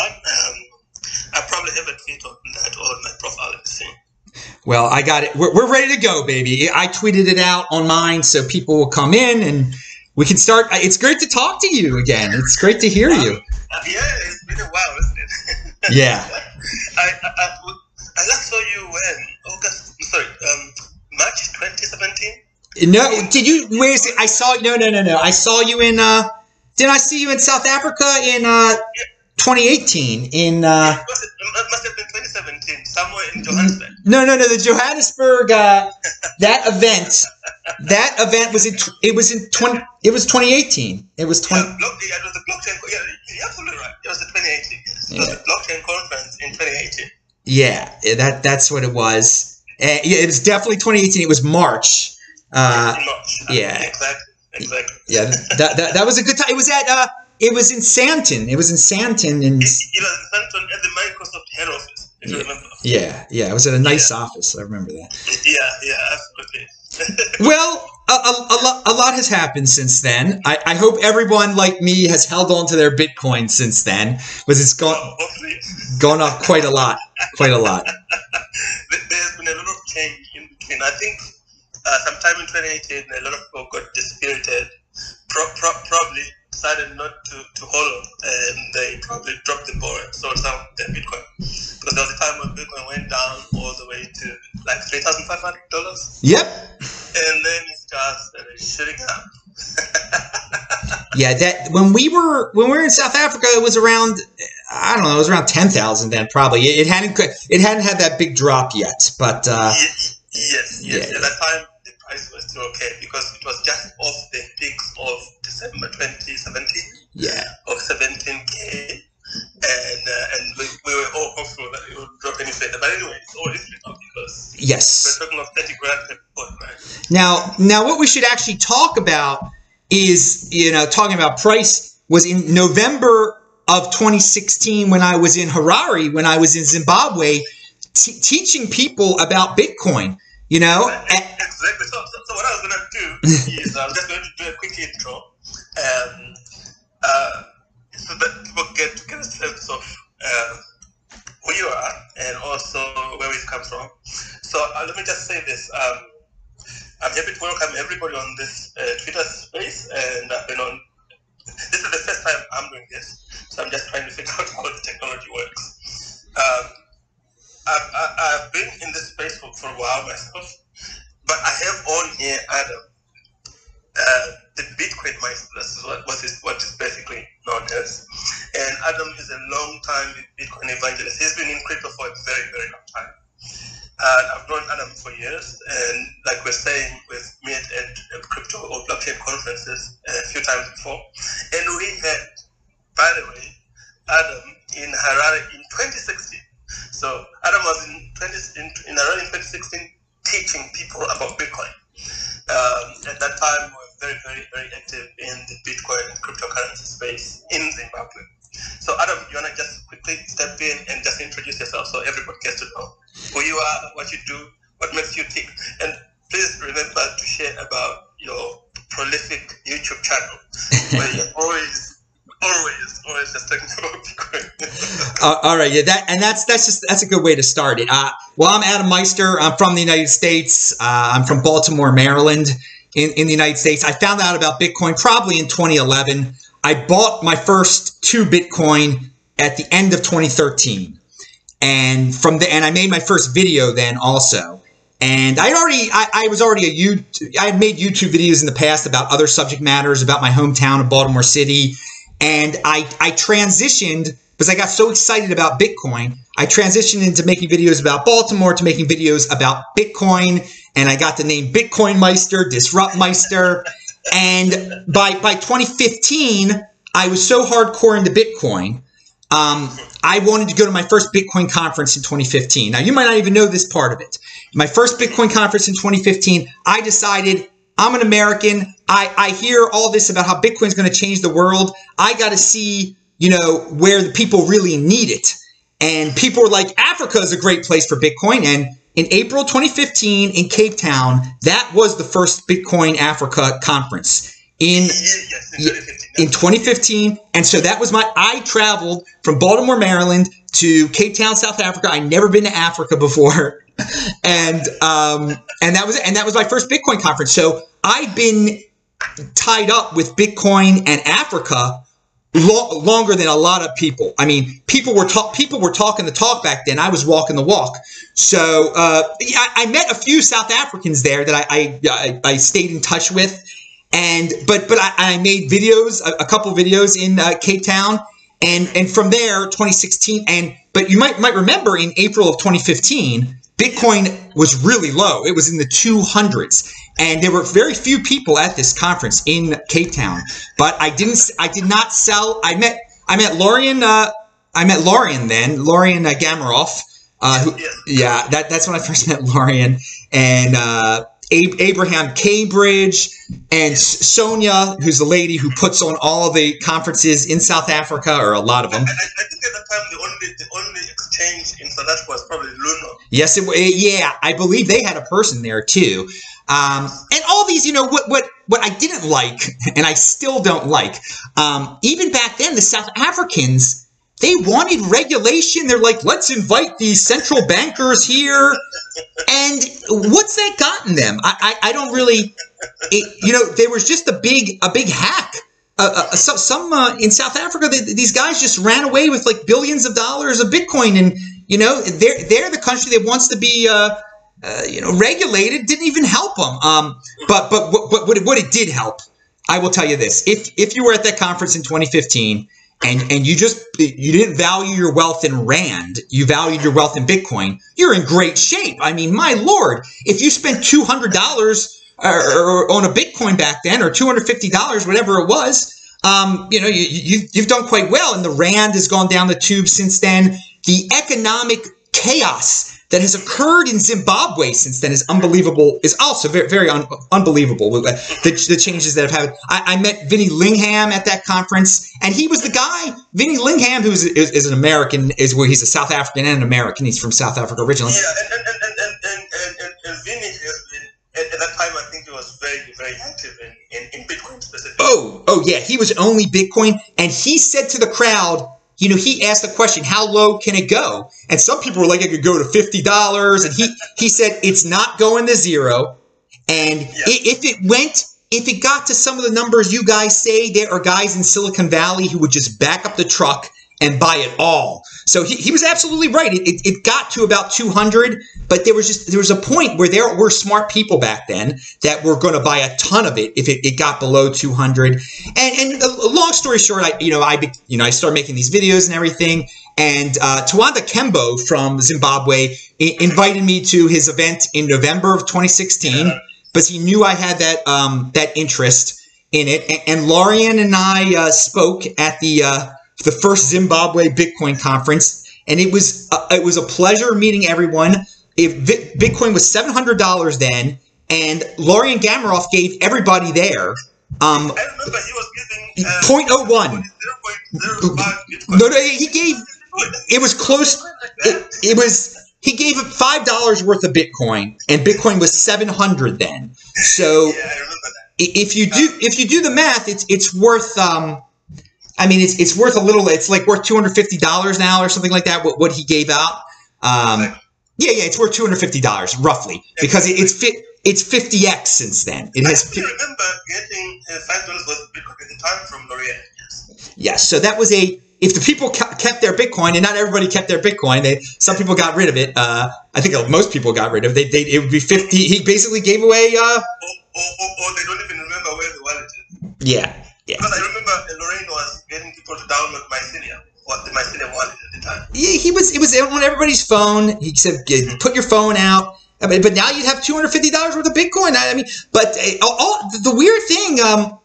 out. Um, I probably have a tweet on that on my profile. Let's see. Well, I got it. We're, we're ready to go, baby. I tweeted it out on mine so people will come in and we can start. It's great to talk to you again. It's great to hear you. Uh, yeah, it's been a while, isn't it? Yeah. I, I, I, I last saw you when August. Sorry, um, March 2017. No, did you? Where is it? I saw. No, no, no, no. I saw you in. uh Did I see you in South Africa in uh 2018? In uh It must, it must have been 2017, somewhere in Johannesburg. no, no, no. The Johannesburg uh that event. That event was in. It was in 20. It was 2018. It was 20. Yeah, block, yeah, it was the blockchain. Yeah, you're absolutely right. It was the 2018. Yes. It was Yeah. the blockchain conference in 2018. Yeah, that that's what it was. Uh, yeah, it was definitely 2018. It was March. Uh, March. yeah. Exactly. Exactly. yeah, that, that that was a good time. It was at uh, it was in Sandton. It was in Sandton, and It, it was in Sandton at the Microsoft head office, if you remember. yeah, yeah, it was at a nice office. I remember that. Yeah, yeah, absolutely. Well, a, a, a, lot, a lot has happened since then. I, I hope everyone like me has held on to their Bitcoin since then, because it's gone Hopefully, gone up quite a lot, quite a lot. There- there's been a lot of change in between. I think uh, sometime in 2018, a lot of people got dispirited, pro- pro- probably decided not to, to hold on, and they probably dropped the ball and sold some of their Bitcoin. Because there was a time when Bitcoin went down all the way to like $3,500, Yep. and then it just started shooting up. Yeah, that when we were when we were in South Africa, it was around I don't know, it was around ten thousand then probably. It, it hadn't it hadn't had that big drop yet, but uh, Ye- yes, yes. Yeah. At that time, the price was still okay because it was just off the peaks of December 2017. yeah, of 17k, and uh, and we, we were all hopeful that it would drop any further. But anyway, it's all history now because yes. we're talking of 30 grand per point, right? Now, now, what we should actually talk about is, you know, talking about price was in November of 2016 when I was in Harare, when I was in Zimbabwe, t- teaching people about Bitcoin. You know, exactly. So, so, so what I was gonna do is I'm just going to do a quick intro, um, uh, so that people get to get a sense of uh, who you are and also where we've come from. So uh, let me just say this. Um, I'm happy to welcome everybody on this uh, Twitter space, and I've been on. This is the first time I'm doing this, so I'm just trying to figure out how the technology works. Um, I've, I've been in this space for, for a while myself, but I have on here Adam, uh, the Bitcoin what, is, what is basically known as. And Adam is a long time Bitcoin evangelist. He's been in crypto for a very, very long time. And I've known Adam for years, and like we're saying, we've met at crypto or blockchain conferences a few times before. And we had, by the way, Adam in Harare in 2016. So Adam was in 20 in, in Harare in 2016 teaching people about Bitcoin. Um, at that time, very, very, very active in the Bitcoin and cryptocurrency space in Zimbabwe. So Adam, you wanna just quickly step in and just introduce yourself so everybody gets to know who you are, what you do, what makes you tick, and please remember to share about your prolific YouTube channel where you're always, always, always just talking about Bitcoin. Uh, all right, yeah, that and that's that's just that's a good way to start it. Uh, well, I'm Adam Meister. I'm from the United States. Uh, I'm from Baltimore, Maryland, in, in the United States. I found out about Bitcoin probably in 2011. I bought my first two Bitcoin at the end of 2013, and from the and I made my first video then also. And I already, I, I was already a YouTube, I had made YouTube videos in the past about other subject matters about my hometown of Baltimore City. And I, I transitioned because I got so excited about Bitcoin. I transitioned into making videos about Baltimore to making videos about Bitcoin. And I got the name Bitcoin Meister, Disrupt Meister. and by, by 2015, I was so hardcore into Bitcoin. Um, I wanted to go to my first Bitcoin conference in 2015. Now, you might not even know this part of it. My first Bitcoin conference in 2015, I decided I'm an American. I, I hear all this about how Bitcoin is going to change the world. I got to see, you know, where the people really need it. And people were like, Africa is a great place for Bitcoin. And in April 2015 in Cape Town, that was the first Bitcoin Africa conference. in in 2015. in 2015 and so that was my i traveled from baltimore maryland to cape town south africa i never been to africa before and um and that was and that was my first bitcoin conference so i've been tied up with bitcoin and africa lo- longer than a lot of people. I mean people were talk people were talking the talk back then. I was walking the walk. So uh, I, I met a few south africans there that I, I, I, I stayed in touch with. And but but I, I made videos, a, a couple videos in uh, Cape Town, and and from there, 2016, and but you might might remember in April of 2015, Bitcoin was really low. It was in the 200s, and there were very few people at this conference in Cape Town. But I didn't, I did not sell. I met I met Lorien. Uh, I met Lorien then, Lorien uh, Gamaroff. Uh, who, yeah, that, that's when I first met Lorien and uh, Abraham Cambridge and S- Sonia, who's the lady who puts on all the conferences in South Africa, or a lot of them. And I, I think at the time the only the only exchange in South Africa was probably Luno. Yes, it, it- yeah, I believe they had a person there too. Um, and all these, you know, what what what I didn't like, and I still don't like, um, even back then, the South Africans. They wanted regulation. They're like, let's invite these central bankers here. And what's that gotten them? I, I, I don't really, it, you know, there was just a big a big hack. Uh, uh, some some uh, in South Africa, they, these guys just ran away with like billions of dollars of Bitcoin, and you know, they're they're the country that wants to be. Uh, uh, you know, regulated didn't even help them. Um, but but what, what what it did help, I will tell you this: if if you were at that conference in 2015 and and you just you didn't value your wealth in rand, you valued your wealth in Bitcoin, you're in great shape. I mean, my lord, if you spent two hundred dollars or on a Bitcoin back then, or two hundred fifty dollars, whatever it was. Um, you know, you, you, you've done quite well, and the rand has gone down the tube since then. The economic chaos that has occurred in Zimbabwe since then is unbelievable. Is also very, very un- unbelievable. Uh, the, the changes that have happened. I, I met Vinny Lingham at that conference, and he was the guy. Vinny Lingham, who is, is, is an American, is where he's a South African and an American. He's from South Africa originally. Yeah, and and and and and and, and, has uh, been at, at that time. I think he was very very active in, in, in Bitcoin specifically. Oh, oh yeah, he was only Bitcoin, and he said to the crowd, you know, he asked the question, "How low can it go?" And some people were like, "It could go to fifty dollars," and he he said, "It's not going to zero, and if it went." If it got to some of the numbers you guys say, there are guys in Silicon Valley who would just back up the truck and buy it all. So he, he was absolutely right. It, it, it got to about 200, but there was just there was a point where there were smart people back then that were going to buy a ton of it if it, it got below 200. And and a long story short, I you know I you know I started making these videos and everything. And uh, Tawanda Kembo from Zimbabwe I- invited me to his event in November of 2016 Yeah. because he knew I had that um, that interest in it. And, and Lorien and I uh, spoke at the uh, the first Zimbabwe Bitcoin conference, and it was uh, it was a pleasure meeting everyone. If Bitcoin was seven hundred dollars then, and Lorien Gamaroff gave everybody there um, I remember he was giving uh, 0.01. 0.05 Bitcoin. No, no, he gave it was close. It, it was he gave it five dollars worth of Bitcoin, and Bitcoin was seven hundred then. So Yeah, I remember that. if you do if you do the math, it's it's worth um, I mean it's it's worth a little. It's like worth two hundred fifty dollars now or something like that. What what he gave out. Um, yeah, yeah, it's worth two hundred fifty dollars roughly because it, it's fit. It's fifty x since then. It I has. still remember getting uh, five dollars worth of Bitcoin at the time from Lorien. Yes. Yes, so that was a. If the people kept their Bitcoin, and not everybody kept their Bitcoin, they some people got rid of it. Uh, I think most people got rid of it. They, they, it would be fifty. He basically gave away. Uh, Or, or, or, or they don't even remember where the wallet is. yeah, yeah, Because I remember Lorraine was getting people to download Mycelium, what the Mycelium wallet at the time. yeah. He was. It was on everybody's phone. He said, "Get- "Put your phone out." I mean, but now you'd have two hundred fifty dollars worth of Bitcoin. I, I mean, but uh, all, the weird thing um,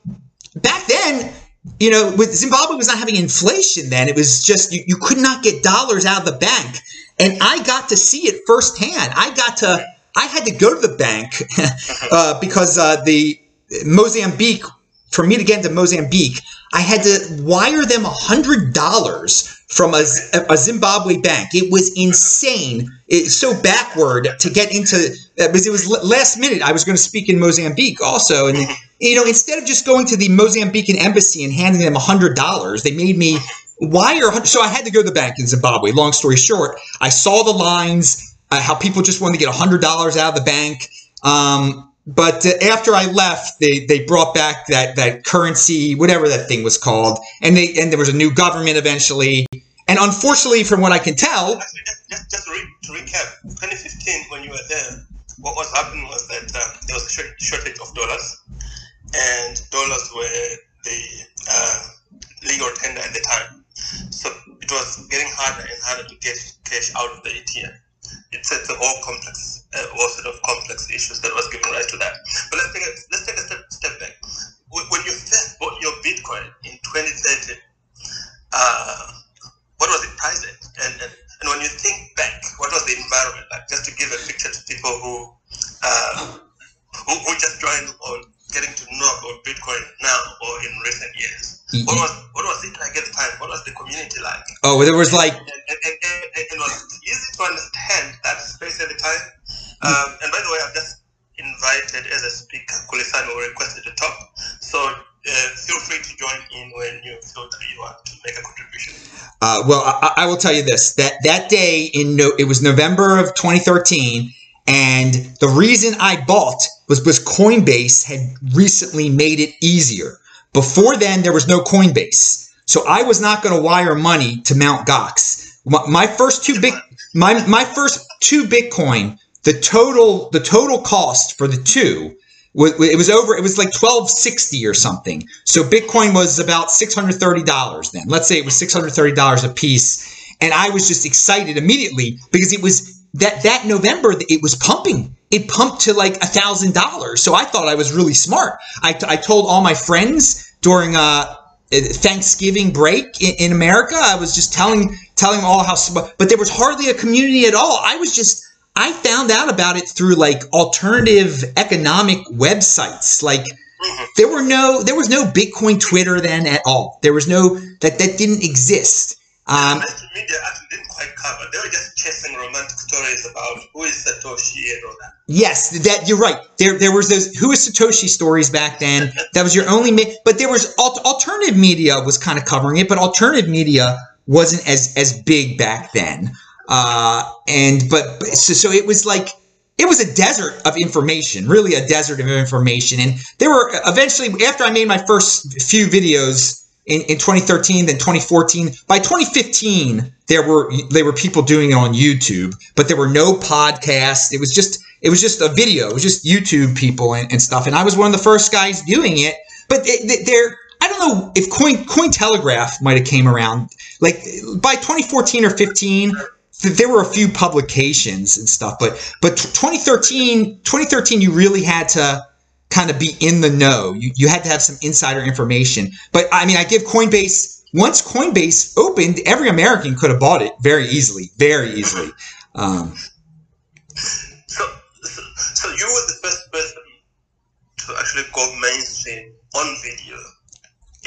back then, you know, with Zimbabwe was not having inflation. Then it was just you, you could not get dollars out of the bank, and I got to see it firsthand. I got to. I had to go to the bank uh, because uh, the Mozambique for me to get into Mozambique, I had to wire them a hundred dollars from a, a, Zimbabwe bank. It was insane. It's so backward to get into uh, because it was last minute. I was going to speak in Mozambique also, and you know, instead of just going to the Mozambican embassy and handing them a hundred dollars, they made me wire. So I had to go to the bank in Zimbabwe. Long story short, I saw the lines, uh, how people just wanted to get a hundred dollars out of the bank. Um, but uh, after I left, they, they brought back that, that currency, whatever that thing was called, and they and there was a new government eventually. And unfortunately, from what I can tell, Actually, just, just, to recap, 2015 when you were there, what was happening was that uh, there was a shortage of dollars, and dollars were the uh, legal tender at the time. So it was getting harder and harder to get cash out of the ATM it's, it's a whole complex, uh, whole set of complex issues that was giving rise to that. But let's take a, let's take a step, step back. When you first bought your Bitcoin in 2013, uh, what was it priced at? And, and, and when you think back, what was the environment like? Just to give a picture to people who uh, who, who just joined or getting to know about Bitcoin now or in recent years. Mm-hmm. What was what was it like at the time? What was the community like? Oh, there was like and, and, and, and, it was easy to understand that space at the time. Um, and by the way, I've just invited as a speaker Kulisano who requested to talk. So uh, feel free to join in when you feel that you want to make a contribution. Uh, well, I, I, will tell you this: that that day in no, it was November of 2013, and the reason I bought was because Coinbase had recently made it easier. Before then, there was no Coinbase. So I was not going to wire money to Mount Gox. My, my first two big, my, my first two Bitcoin, the total, the total cost for the two it was over it was like 1260 or something so bitcoin was about $630 then let's say it was $630 a piece and i was just excited immediately because it was that that november it was pumping it pumped to like a thousand dollars. So I thought I was really smart. I, I told all my friends during uh, Thanksgiving break in, in, America. I was just telling telling them all how, but there was hardly a community at all. I was just I found out about it through like alternative economic websites. Like there were no there was no Bitcoin Twitter then at all. There was no that that didn't exist. Um, media actually didn't quite cover. They were just chasing romantic stories about who is Satoshi and all that. Yes, that you're right. There, there was those who is Satoshi stories back then. that was your only, but there was alternative media was kind of covering it, but alternative media wasn't as as big back then. Uh, and but so, so it was like it was a desert of information, really a desert of information. And there were eventually after I made my first few videos in, in 2013, then 2014. By 2015, there were there were people doing it on YouTube, but there were no podcasts. It was just it was just a video. It was just YouTube people and, and stuff. And I was one of the first guys doing it. But there, I don't know if Coin Coin Telegraph might have came around. Like by 2014 or 15, there were a few publications and stuff. But but 2013, 2013, you really had to kind of be in the know. You, you had to have some insider information. But I mean, I give Coinbase, once Coinbase opened, every American could have bought it very easily, very easily. Um, so, so, so you were the first person to actually go mainstream on video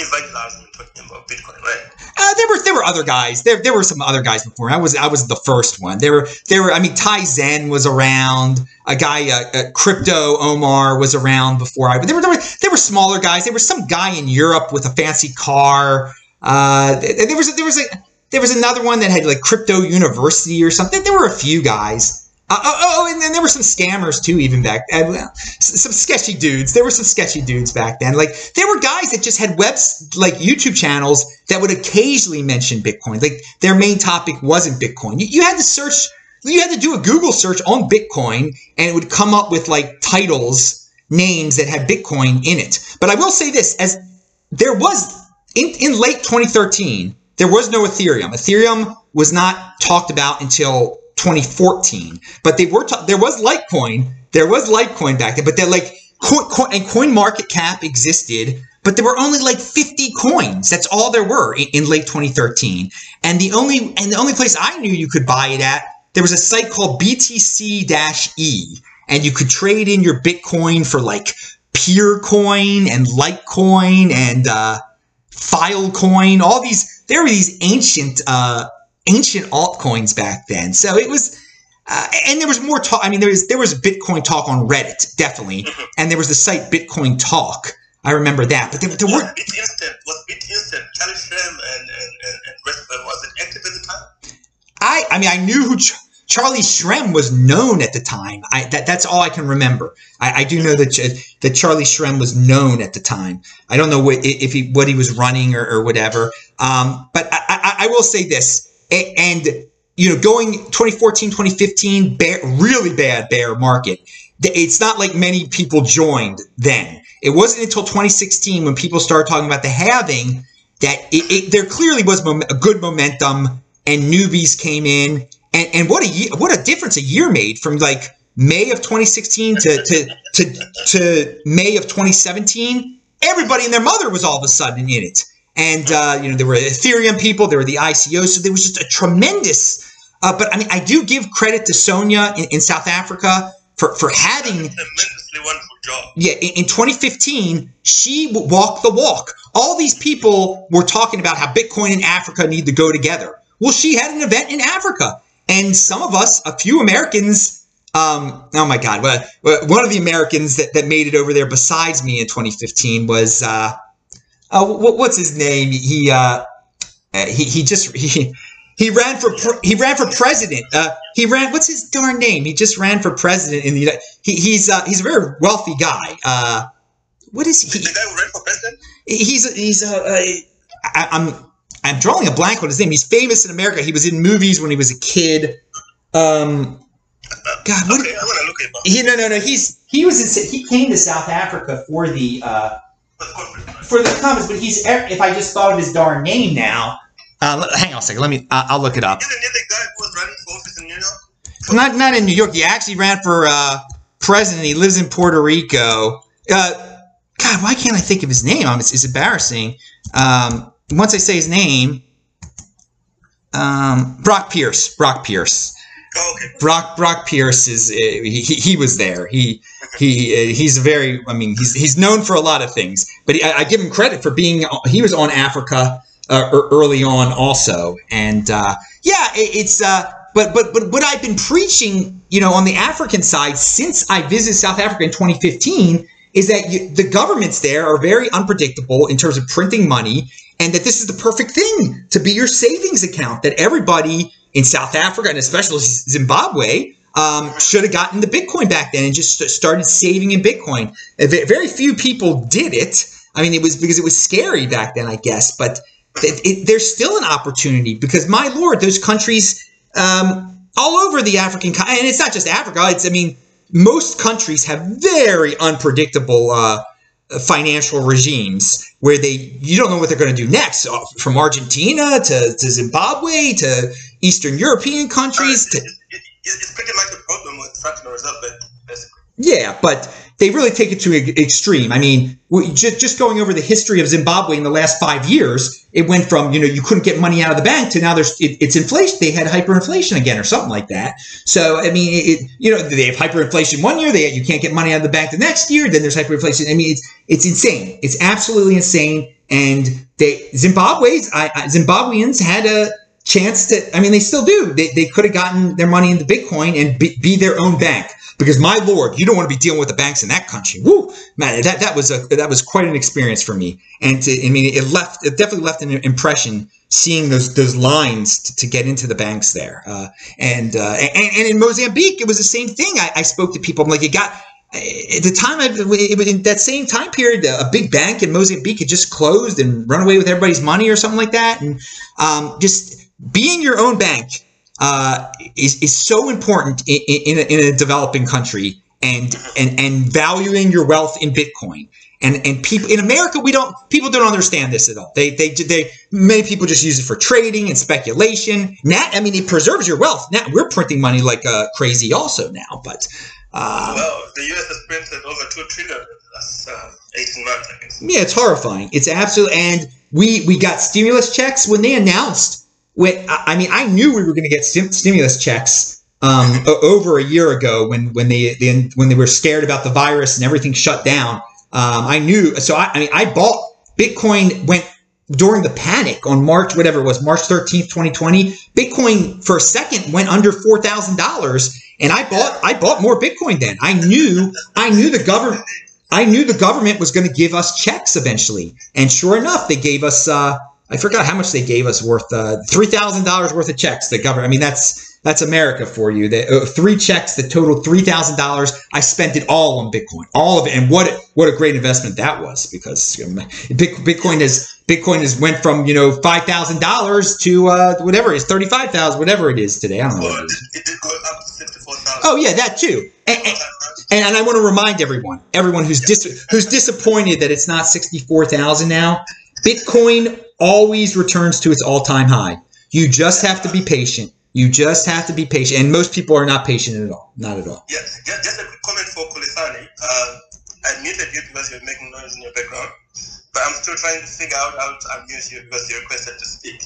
evangelizing talking about Bitcoin, right? Uh, there were there were other guys. There there were some other guys before. I was I was the first one. There were there were. I mean, Tai Zen was around. A guy, uh, uh, Crypto Omar was around before I. But there were, there were there were smaller guys. There was some guy in Europe with a fancy car. Uh, there was there was a there was another one that had like Crypto University or something. There were a few guys. Uh, oh, oh, and then there were some scammers too, even back then. Some sketchy dudes. There were some sketchy dudes back then. Like there were guys that just had webs, like YouTube channels that would occasionally mention Bitcoin. Like their main topic wasn't Bitcoin. You, you had to search. You had to do a Google search on Bitcoin, and it would come up with like titles, names that had Bitcoin in it. But I will say this: as there was in, in late 2013, there was no Ethereum. Ethereum was not talked about until 2014. But they were ta- there was Litecoin, there was Litecoin back then, but they're like coin, coin, and Coin Market Cap existed, but there were only like 50 coins. That's all there were in, in late 2013. And the only and the only place I knew you could buy it at there was a site called BTC-E, and you could trade in your Bitcoin for like Peercoin and Litecoin and uh, Filecoin. All these there were these ancient uh, ancient altcoins back then. So it was. Uh, and there was more talk. I mean, there was there was Bitcoin talk on Reddit, definitely, Mhm. and there was the site Bitcoin Talk. I remember that, but there, there was were Bit Instant, was Bit Instant, Charlie Shrem and, and, and, and rest of them, was it active at the time? I I mean I knew who Ch- Charlie Shrem was known at the time. I that that's all I can remember. I, I do know that Ch- that Charlie Shrem was known at the time. I don't know what if he what he was running or, or whatever. Um, but I, I, I will say this, and you know, going 2014, 2015, bear, really bad bear market. It's not like many people joined then. It wasn't until 2016 when people started talking about the halving that it, it, there clearly was mom- a good momentum and newbies came in and, and what a year, what a difference a year made from like May of 2016 to to to, to May of 2017 everybody and their mother was all of a sudden in it and uh, you know there were Ethereum people there were the ICOs so there was just a tremendous uh, but I mean I do give credit to Sonia in, in South Africa for for having Tremendously wonderful job. yeah, in, in 2015, she walked the walk. All these people were talking about how Bitcoin and Africa need to go together. Well, she had an event in Africa, and some of us, a few Americans, um, oh my God, well, well, one of the Americans that, that made it over there besides me in 2015 was, uh, uh, what, what's his name? He, uh, uh, he, he just, he, he ran for pre- he ran for president. Uh, he ran. What's his darn name? He just ran for president in the United. He, he's uh, he's a very wealthy guy. Uh, what is he? The guy who ran for president? He's he's uh, uh, I, I'm I'm drawing a blank on his name. He's famous in America. He was in movies when he was a kid. Um, God, what? Okay, I'm gonna look him up. He, no, no, no. He's he was in, he came to South Africa for the uh. For the comments, but he's if I just thought of his darn name now. Uh, hang on a second. Let me. Uh, I'll look it up. Isn't he the guy who was running for office in New York? Not not in New York. He actually ran for uh, president. He lives in Puerto Rico. Uh, God, why can't I think of his name? Um, it's, it's embarrassing. Um, once I say his name, um, Brock Pierce. Brock Pierce. Okay. Brock Brock Pierce is uh, he, he he was there. He he uh, he's very. I mean, he's he's known for a lot of things, but he, I, I give him credit for being. He was on Africa uh, early on also, and uh, yeah, it, it's. Uh, but but but what I've been preaching, you know, on the African side since I visited South Africa in 2015 is that you, the governments there are very unpredictable in terms of printing money, and that this is the perfect thing to be your savings account. That everybody in South Africa and especially Zimbabwe um, should have gotten the Bitcoin back then and just started saving in Bitcoin. Very few people did it. I mean, it was because it was scary back then, I guess. But it, it, there's still an opportunity because, my lord, those countries um, all over the African and it's not just Africa. It's I mean, most countries have very unpredictable uh, financial regimes where they you don't know what they're going to do next. Uh, From Argentina to, to Zimbabwe to Eastern European countries to It- it- it's pretty much a problem with fractional reserve bank, basically. Yeah, but they really take it to an extreme. I mean, just just going over the history of Zimbabwe in the last five years, it went from you know you couldn't get money out of the bank to now there's it, it's inflation. They had hyperinflation again or something like that. So I mean, it, it- you know they have hyperinflation one year, they you can't get money out of the bank the next year. Then there's hyperinflation. I mean, it's it's insane. It's absolutely insane. And they Zimbabwe's I, I, Zimbabweans had a chance to. I mean, they still do. They, they could have gotten their money into Bitcoin and be, be their own bank. Because my lord, you don't want to be dealing with the banks in that country. Woo, man, that, that was a that was quite an experience for me. And to, I mean, it left it definitely left an impression seeing those those lines to, to get into the banks there. Uh, and, uh, and and in Mozambique, it was the same thing. I, I spoke to people. I'm like, you got at the time, I, it was in that same time period, a big bank in Mozambique had just closed and run away with everybody's money or something like that. And um, just being your own bank uh, is, is so important in, in, a, in a developing country and, and, and valuing your wealth in Bitcoin. And, and people in America, we don't, people don't understand this at all. They, they, they, many people just use it for trading and speculation. Now, I mean, it preserves your wealth. Now we're printing money like uh, crazy also now, but, uh, Well, the US has printed over 2 trillion in the last uh, 18 months. Yeah, it's horrifying. It's absolutely, and we we got stimulus checks when they announced. When I mean, I knew we were going to get stim- stimulus checks um, over a year ago when when they, they when they were scared about the virus and everything shut down. Um, I knew, so I, I mean, I bought Bitcoin went during the panic on March, whatever it was, March 13th, 2020. Bitcoin for a second went under four thousand dollars, and I bought I bought more Bitcoin then. I knew I knew the government I knew the government was going to give us checks eventually, and sure enough, they gave us. Uh, I forgot how much they gave us worth uh, three thousand dollars worth of checks. The government. I mean, that's that's America for you. They, uh, three checks that totaled three thousand dollars. I spent it all on Bitcoin, all of it, and what what a great investment that was because um, Bitcoin has Bitcoin has went from you know five thousand dollars to uh, whatever it is thirty five thousand, whatever it is today. I don't know. Well, it, it did go up to sixty four thousand. Oh yeah, that too. And, and, and, I want to remind everyone, everyone who's dis- who's disappointed that it's not sixty four thousand now. Bitcoin always returns to its all time high. You just have to be patient you just have to be patient, and most people are not patient at all. Not at all. Yeah, just, just a quick comment for Kulisani. Uh, I muted you because you're making noise in your background, but I'm still trying to figure out how to unmute you because you requested to speak.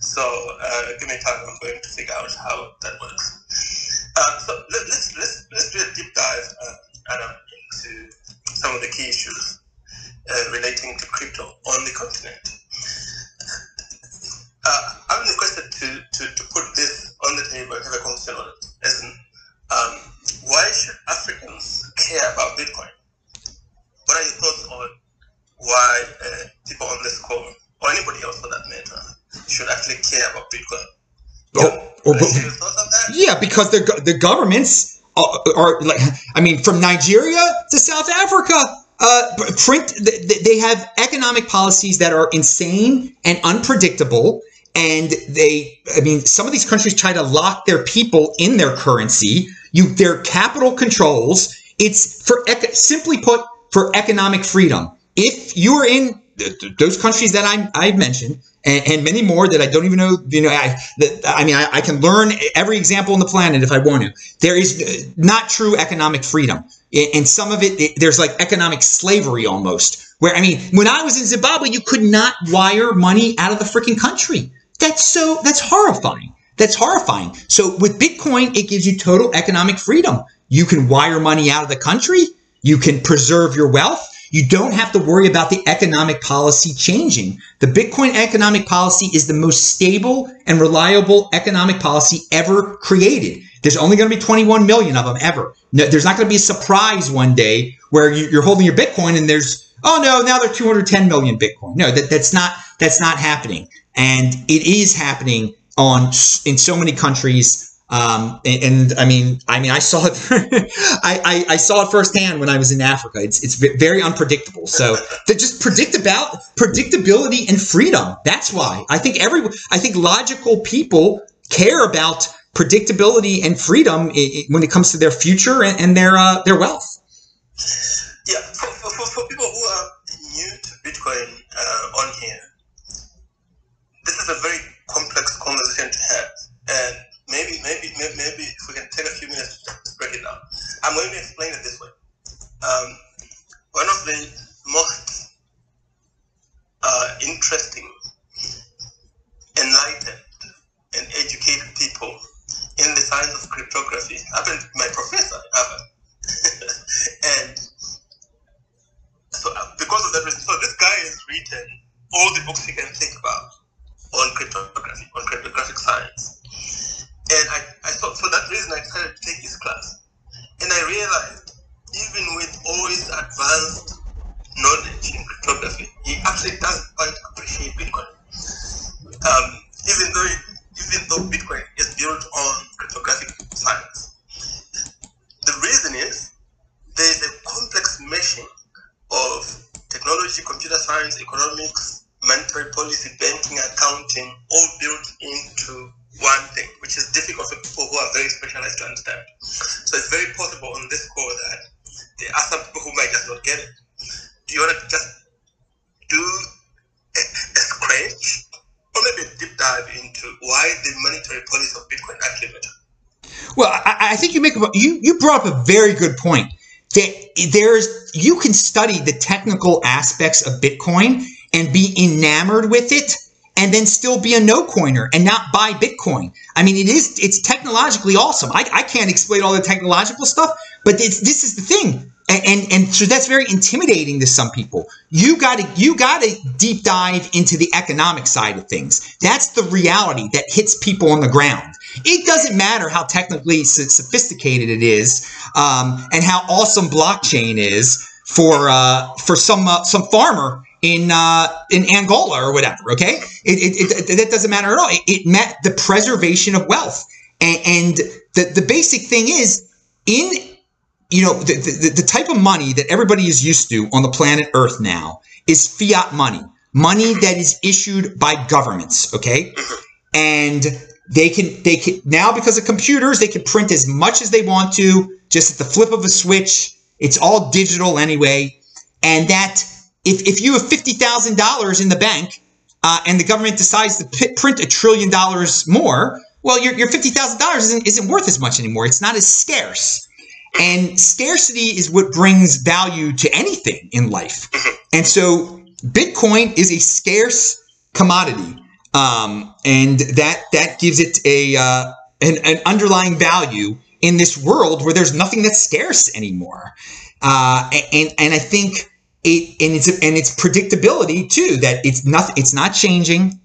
So uh, give me time. I'm going to figure out how that works. Uh, so let, us let's let's do a deep dive, uh, Adam, into some of the key issues uh, relating to crypto on the continent. Uh, I'm requested to, to, to put this on the table and have a conversation on it. As in, um, why should Africans care about Bitcoin? What are your thoughts on why uh, people on this call, or anybody else for that matter, should actually care about Bitcoin? Oh, oh but, yeah, because the the governments are, are, like, I mean, from Nigeria to South Africa, uh, print. They have economic policies that are insane and unpredictable, and they i mean some of these countries try to lock their people in their currency you their capital controls it's for simply put for economic freedom if you are in those countries that I'm, I've mentioned and, and, many more that I don't even know, you know, I, that, I mean, I, I, can learn every example on the planet if I want to. There is uh, not true economic freedom. And some of it, it there's like economic slavery almost. Where, I mean, when I was in Zimbabwe, you could not wire money out of the freaking country. That's so, that's horrifying. That's horrifying. So with Bitcoin, it gives you total economic freedom. You can wire money out of the country. You can preserve your wealth. You don't have to worry about the economic policy changing. The Bitcoin economic policy is the most stable and reliable economic policy ever created. There's only going to be 21 million of them ever. No, there's not going to be a surprise one day where you're holding your Bitcoin and there's, oh no, now they're 210 million Bitcoin. No, that, that's not, that's not happening and it is happening on in so many countries. Um, and, and, I mean, I mean, I saw it. I, I, I, saw it firsthand when I was in Africa. It's it's very unpredictable. So to just predict about predictability and freedom. That's why I think every I think logical people care about predictability and freedom when it comes to their future and, and their uh, their wealth. Yeah, for, for, for people who are new to Bitcoin uh, on here, this is a very complex conversation to have, and maybe, maybe, maybe, maybe if we can take a few minutes to break it down. I'm going to explain it this way. Um, one of the most uh, interesting, enlightened, and educated people in the science of cryptography happened my professor, and so uh, because of that reason, so this guy has written all the books you can think about on cryptography, on cryptographic science. And I, I thought for that reason I decided to take his class. And I realized even with all his advanced knowledge in cryptography, he actually doesn't quite appreciate Bitcoin. Um, even though it, even though Bitcoin is built on cryptographic science. The reason is there is a complex meshing of technology, computer science, economics, monetary policy, banking, accounting, all built into one thing, which is difficult for people who are very specialized to understand. So it's very possible on this call that there are some people who might just not get it. Do you want to just do a, a scratch or maybe a deep dive into why the monetary policy of Bitcoin actually matter? Well, I, I think you make you you brought up a very good point. There's you can study the technical aspects of Bitcoin and be enamored with it and then still be a no coiner and not buy Bitcoin. I mean, it is, it's technologically awesome. I, I can't explain all the technological stuff, but this is the thing. and and so that's very intimidating to some people you got to you got to deep dive into the economic side of things that's the reality that hits people on the ground it doesn't matter how technically sophisticated it is um, and how awesome blockchain is for uh, for some uh, some farmer in uh, in Angola or whatever. Okay, it, it, it, that doesn't matter at all. It, it met the preservation of wealth, and, and the the basic thing is in you know, the, the, the type of money that everybody is used to on the planet Earth now is fiat money, money that is issued by governments. Okay. And they can, they can, now because of computers, they can print as much as they want to, just at the flip of a switch. It's all digital anyway. And that if, if you have $50,000 in the bank uh, and the government decides to p- print a trillion dollars more, well, your, your $50,000 isn't, isn't worth as much anymore. It's not as scarce. And scarcity is what brings value to anything in life. And so Bitcoin is a scarce commodity. Um, and that that gives it a uh, an, an, underlying value in this world where there's nothing that's scarce anymore. Uh, and and I think it and it's and its predictability too that it's not it's not changing.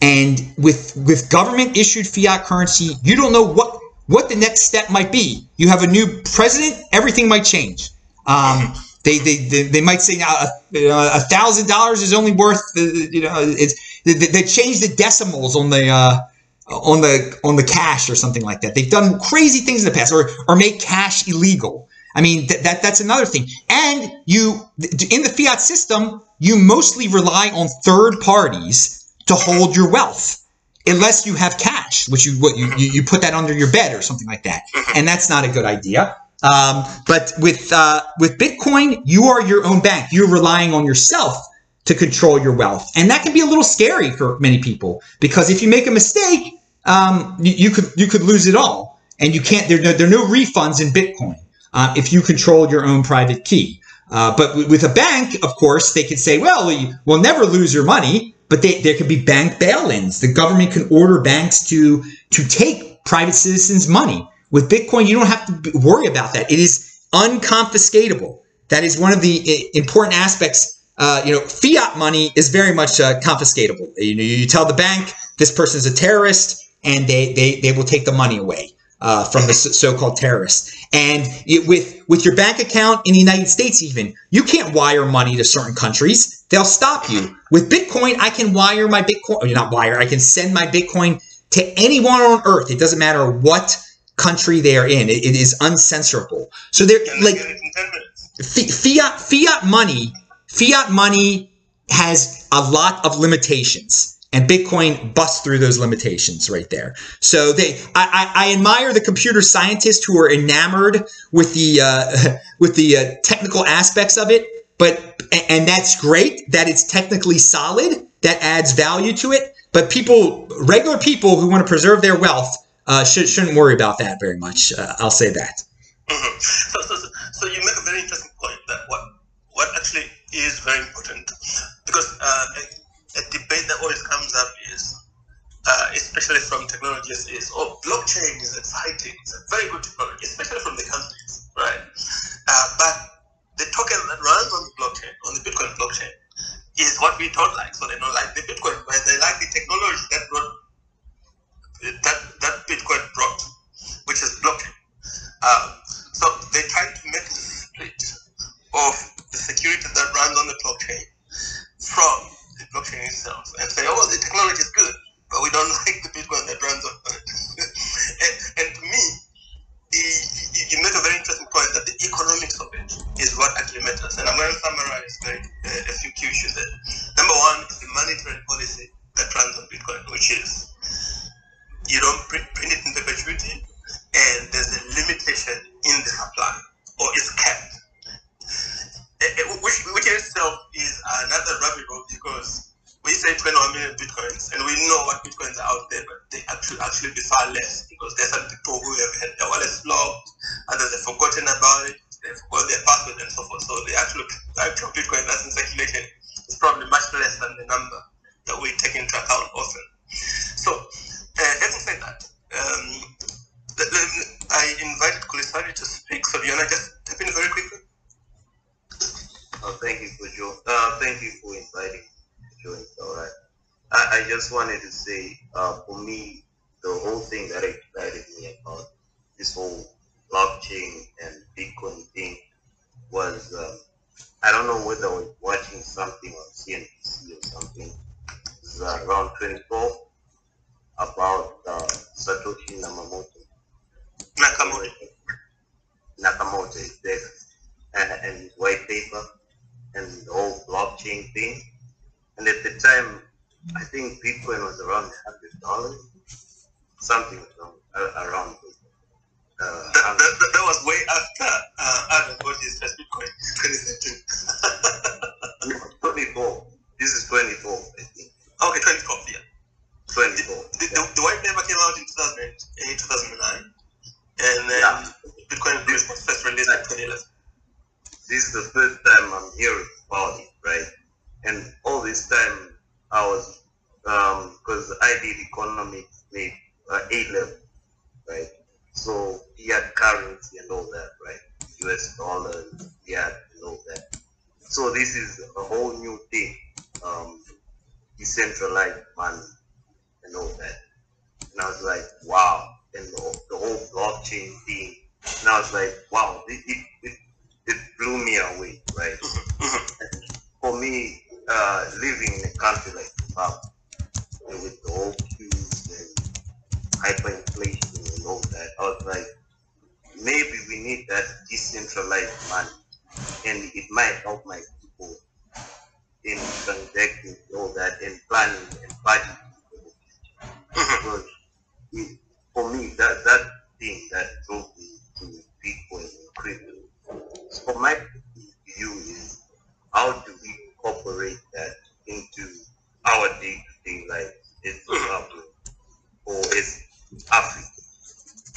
And with with government issued fiat currency, you don't know what what the next step might be. You have a new president, everything might change. Um, they, they, they, they, might say now a thousand dollars is only worth you know it's they, they change the decimals on the uh, on the on the cash or something like that. They've done crazy things in the past, or or make cash illegal. I mean th- that that's another thing. And you in the fiat system, you mostly rely on third parties to hold your wealth unless you have cash, which you what you, you put that under your bed or something like that, and that's not a good idea. Um, but with uh, with Bitcoin, you are your own bank. You're relying on yourself to control your wealth, and that can be a little scary for many people because if you make a mistake, um, you, you, could you could lose it all, and you can't. There, there are no refunds in Bitcoin uh, if you control your own private key. Uh, but with a bank, of course, they could say, "Well, we'll never lose your money." but they, there could be bank bail-ins. The government can order banks to to take private citizens' money. With Bitcoin, you don't have to worry about that. It is unconfiscatable. That is one of the eh, important aspects. Uh, you know, fiat money is very much uh, confiscatable. You you tell the bank this person is a terrorist, and they they they will take the money away uh, from the so-called terrorists. And it, with with your bank account in the United States, even you can't wire money to certain countries they'll stop you. With Bitcoin, I can wire my Bitcoin, or not wire, I can send my Bitcoin to anyone on earth. It doesn't matter what country they are in. it, it is uncensorable. So they're like fiat fiat money. Fiat money has a lot of limitations. And Bitcoin busts through those limitations right there. So they, I, I, I admire the computer scientists who are enamored with the uh, with the uh, technical aspects of it but and that's great that it's technically solid that adds value to it but people regular people who want to preserve their wealth uh, should, shouldn't worry about that very much uh, i'll say that mm-hmm. so, so, so you make a very interesting point that what what actually is very important because uh, a, debate that always comes up is uh, especially from technologists is oh blockchain is exciting it's a very good technology especially from the countries right uh, but the token that runs on the blockchain, on the Bitcoin blockchain, is what we don't like. So they don't like the Bitcoin, but they like the technology that brought that that Bitcoin brought, which is blockchain. Um, so they try to make a split of the security that runs on the blockchain from blockchain itself and say, oh, the technology is good, but we don't like the Bitcoin that runs on it. and, and to me, you make a very interesting point that the economics of it is what actually matters. And I'm going to summarize very, uh, a few key issues there. Number one is the monetary policy that runs on Bitcoin, which is you don't print, print it in perpetuity, and there's a limitation in the supply, or it's capped. Uh, which, which in itself is another rabbit hole because we say 21 million bitcoins, and we know what bitcoins are out there, but they actually actually be far less because there's some people who have had their wallets locked, others have forgotten about it, they forgot their password and so forth. So the actual actual bitcoin that's in circulation is probably much less than the number that we take into account often. So, uh, having said that, um, I invited Kulisari to speak. So, to just tap in very quickly? Oh, thank you for joining. uh, thank you for inviting me to join. All right. I, I just wanted to say, uh, for me, the whole thing that excited me about this whole blockchain and Bitcoin thing was um, I don't know whether I was watching something on CNBC or something. Around 24 about uh, Satoshi Namamoto. Nakamoto. Nakamoto, exactly. And, and his white paper and the whole blockchain thing. And at the time, I think Bitcoin was around hundred dollars, something around. around uh, that, that, that, was way after uh, Adam got his first Bitcoin, 2013. no, 24. This is 24, I think. Okay, 24, yeah. 24. The, the, the, white paper came out in, 2000, in 2009, and then yeah. Bitcoin was first released in 2011. This is the first time I'm hearing about it, right? And all this time I was, because um, I did economics, made uh, A level, right? So he had currency and all that, right? US dollars, yeah, and all that. So this is a whole new thing, um, decentralized money and all that. And I was like, wow. And the, the whole blockchain thing. And I was like, wow, it, it, it, it blew me away, right? for me, uh, living in a country like Zimbabwe, with the whole queues and hyperinflation and all that. I was like, maybe we need that decentralized money, and it might help my people in transacting all that and planning and budgeting. because it, for me, that that thing that drove me to Bitcoin and crypto. So my view is how do we incorporate that into our day-to-day life as Zimbabwe or as Africa?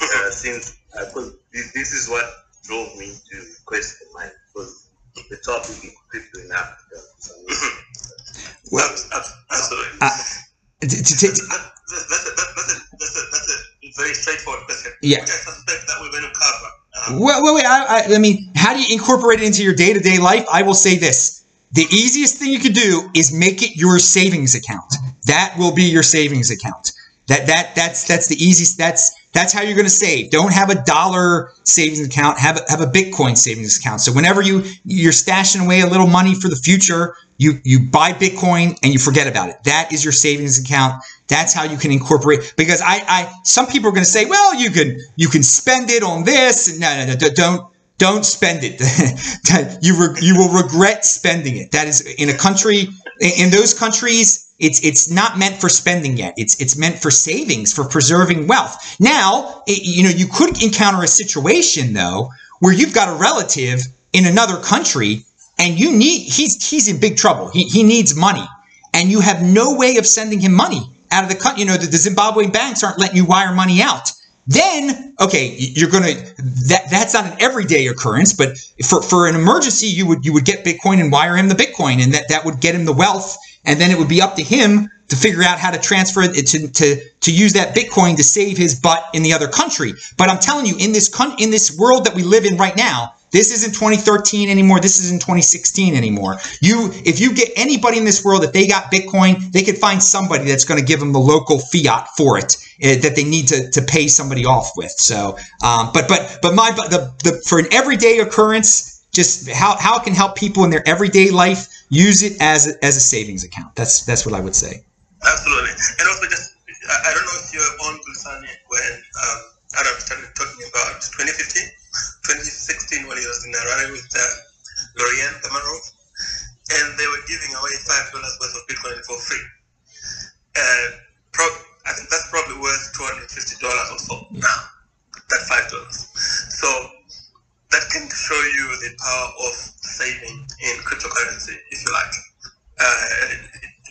uh, since because this, this is what drove me to request the mic because the topic is crypto in Africa. So, well, absolutely. Uh, that's, a, very straightforward question. Yeah. I suspect that we're going to cover. Um, well, well, wait, I, I, I mean, how do you incorporate it into your day to day life? I will say this. The easiest thing you could do is make it your savings account. That will be your savings account. That that that's that's the easiest. That's that's how you're going to save. Don't have a dollar savings account. Have a, have a Bitcoin savings account. So whenever you you're stashing away a little money for the future, you you buy Bitcoin and you forget about it. That is your savings account. That's how you can incorporate. Because I I some people are going to say, well, you can you can spend it on this. And no, no, no, don't don't spend it. you re, you will regret spending it. That is in a country in those countries it's it's not meant for spending yet. It's it's meant for savings, for preserving wealth. Now, it, you know, you could encounter a situation though where you've got a relative in another country and you need he's he's in big trouble. He he needs money and you have no way of sending him money out of the country. You know, the, the Zimbabwean banks aren't letting you wire money out. Then, okay, you're gonna that that's not an everyday occurrence, but for, for an emergency, you would you would get Bitcoin and wire him the Bitcoin, and that, that would get him the wealth and then it would be up to him to figure out how to transfer it to, to, to use that Bitcoin to save his butt in the other country. But I'm telling you, in this con- in this world that we live in right now, this isn't 2013 anymore. This isn't 2016 anymore. You, if you get anybody in this world, if they got Bitcoin, they could find somebody that's going to give them the local fiat for it uh, that they need to, to pay somebody off with. So, um, but but but my but the, the for an everyday occurrence, just how how it can help people in their everyday life use it as a, as a savings account. That's that's what I would say. Absolutely, and also just I don't know if you're on Gulsani when um, Adam started talking about 2015, 2016 when he was in Harare with uh, Lorien Gamaroff, and they were giving away five dollars worth of Bitcoin for free. And pro- I think that's probably worth two hundred fifty dollars or so now. That five dollars. So that can show you the power of saving in cryptocurrency, if you like. Uh,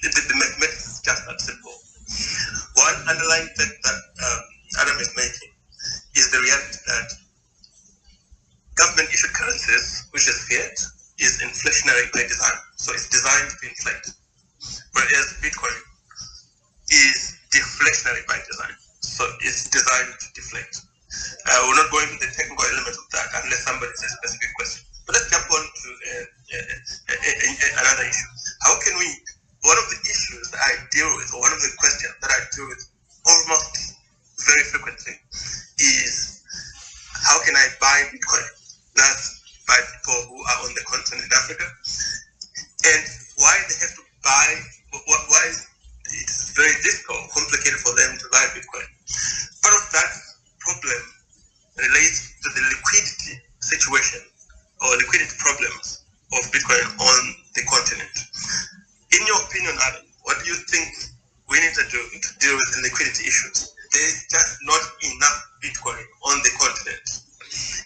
the mathematics is just that simple. One underlying fact that um, Adam is making is the reality that government issued currencies, which is fiat, is inflationary by design. So it's designed to inflate. Whereas Bitcoin is deflationary by design. So it's designed to deflate. Uh, we're not going into the technical elements of that unless somebody says a specific question. But let's jump on to uh, uh, uh, uh, uh another issue. How can we, one of the issues that I deal with, or one of the questions that I deal with almost very frequently, is how can I buy Bitcoin? That's by people who are on the continent Africa, and why they have to buy. Why it's very difficult, complicated for them to buy Bitcoin. Part of that problem relates to the liquidity situation or liquidity problems of Bitcoin on the continent. In your opinion, Adam, what do you think we need to do to deal with the liquidity issues? There's just not enough Bitcoin on the continent.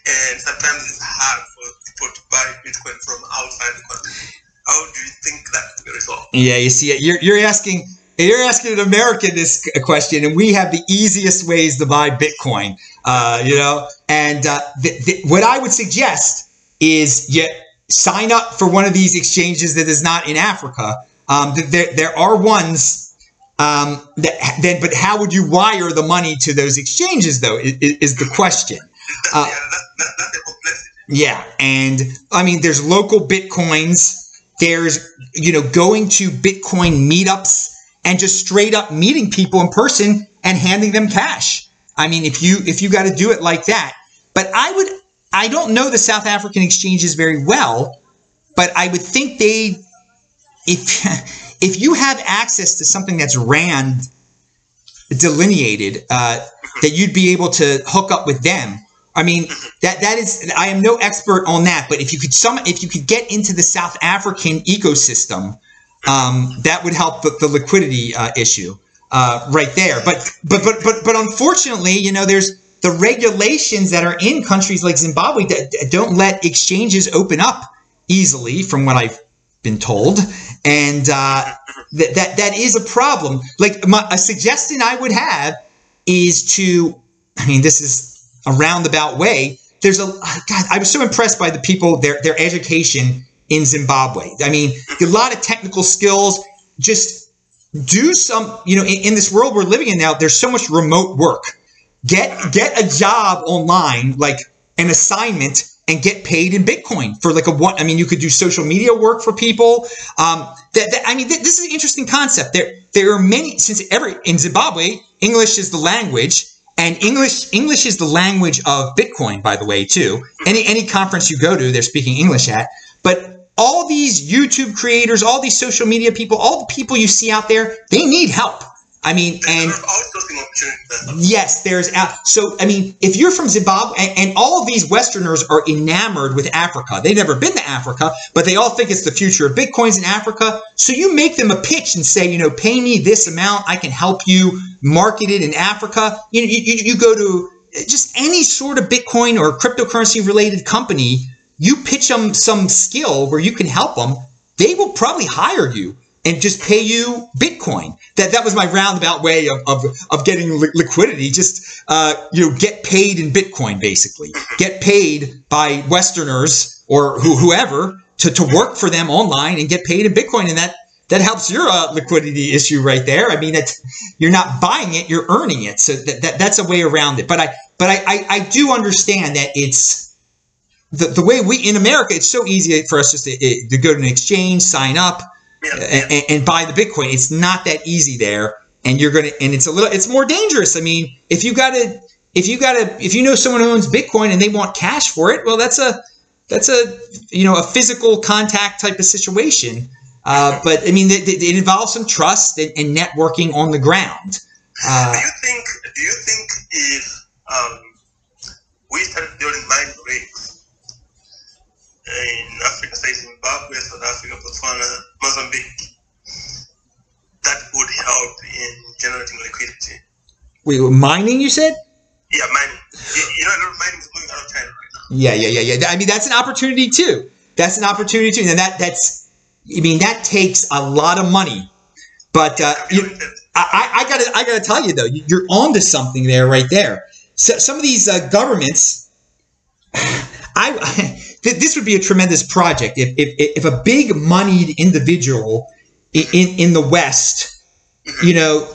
And sometimes it's hard for people to buy Bitcoin from outside the continent. How do you think that can be resolved? Yeah, you see, you're, you're asking you're asking an American this question, and we have the easiest ways to buy Bitcoin. Uh, you know, and uh, what I would suggest is you sign up for one of these exchanges that is not in Africa. Um, there, there are ones um, that then, but how would you wire the money to those exchanges, though? Is, is the question. Uh, yeah, that, that, that's. Yeah, and I mean, there's LocalBitcoins. There's you know going to Bitcoin meetups and just straight up meeting people in person and handing them cash. I mean, if you if you got to do it like that, but I would I don't know the South African exchanges very well, but I would think they if if you have access to something that's RAND delineated, uh, that you'd be able to hook up with them. I mean that that is I am no expert on that, but if you could some if you could get into the South African ecosystem um, that would help the, the liquidity uh, issue uh, right there. But but but but but unfortunately, you know, there's the regulations that are in countries like Zimbabwe that don't let exchanges open up easily, from what I've been told, and uh, that that that is a problem. Like my, a suggestion I would have is to, I mean, this is a roundabout way. There's a God. I was so impressed by the people, their their education in Zimbabwe. I mean, a lot of technical skills. Just do some, you know, in, in, this world we're living in now, there's so much remote work. Get get a job online, like an assignment, and get paid in Bitcoin for like a one. I mean, you could do social media work for people. Um, that, that I mean, th- this is an interesting concept. There there are many since every in Zimbabwe, English is the language. And English English is the language of Bitcoin, by the way, too. Any any conference you go to, they're speaking English at. But all these YouTube creators, all these social media people, all the people you see out there, they need help. I mean, and yes, there's so. I mean, if you're from Zimbabwe, and, and, all of these Westerners are enamored with Africa, they've never been to Africa, but they all think it's the future of bitcoins in Africa. So you make them a pitch and say, you know, pay me this amount, I can help you market it in Africa. You know, you, you go to just any sort of Bitcoin or cryptocurrency related company you pitch them some skill where you can help them, they will probably hire you and just pay you Bitcoin. That that was my roundabout way of of, of getting li- liquidity. Just uh, you know, get paid in Bitcoin, basically. Get paid by Westerners or who, whoever to, to work for them online and get paid in Bitcoin, and that that helps your uh, liquidity issue right there. I mean, it's, you're not buying it, you're earning it. So that, that that's a way around it. But I but I, I, I do understand that it's the, the way we in America, it's so easy for us just to, to go to an exchange, sign up, yeah. And, and, buy the Bitcoin. It's not that easy there, and you're gonna and it's a little it's more dangerous. I mean, if you got to if you got to if you know someone who owns Bitcoin and they want cash for it, well, that's a that's a you know a physical contact type of situation. Uh, but I mean, it, it, involves some trust and, and, networking on the ground. Uh, do you think? Do you think if um, we started building mine rigs in Africa, say Zimbabwe, South Africa, Botswana, Mozambique, that would help in generating liquidity. We were mining, you said? Yeah, mining. You know, mining is moving out of China right now. Yeah, yeah, yeah, yeah. I mean, that's an opportunity too. That's an opportunity too. And that that's, I mean, that takes a lot of money. But uh, you, I, I gotta, I gotta tell you though, you're onto something there, right there. So some of these uh, governments, I this would be a tremendous project if, if, if a big moneyed individual in, in the West, you know,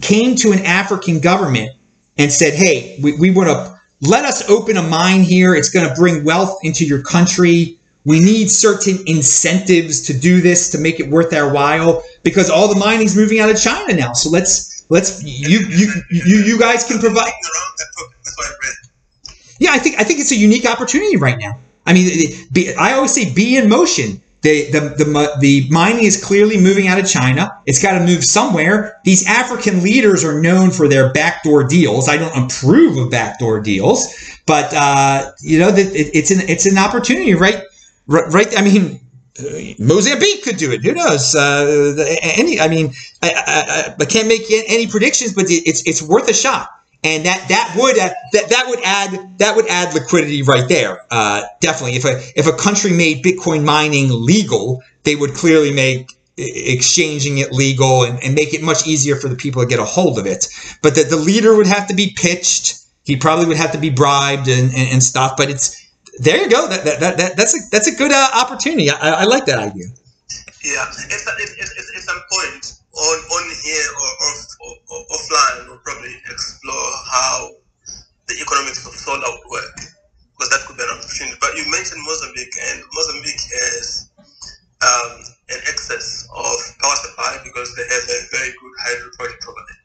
came to an African government and said, hey, we, we want to let us open a mine here. It's going to bring wealth into your country. we need certain incentives to do this to make it worth our while because all the mining's moving out of China now. So let's let's you you you, you guys can provide. Yeah, I think I think it's a unique opportunity right now. I mean, be, I always say be in motion. The, the, the, the mining is clearly moving out of China. It's got to move somewhere. These African leaders are known for their backdoor deals. I don't approve of backdoor deals, but uh, you know, it, it's an it's an opportunity, right? Right. I mean, Mozambique could do it. Who knows? Uh, any. I mean, I, I, I, can't make any predictions, but it's it's worth a shot and that that would uh, that that would add that would add liquidity right there. Uh, definitely, if a if a country made Bitcoin mining legal, they would clearly make exchanging it legal and, and make it much easier for the people to get a hold of it. But that the leader would have to be pitched. He probably would have to be bribed and, and, and stuff. But it's there you go. That, that, that, that's a that's a good uh, opportunity. I, I like that idea. Yeah, it's, it's, it's, it's point on on here or off or, or offline, we'll probably explore how the economics of solar would work because that could be an opportunity. But you mentioned Mozambique, and Mozambique has um, an excess of power supply because they have a very good hydro project there.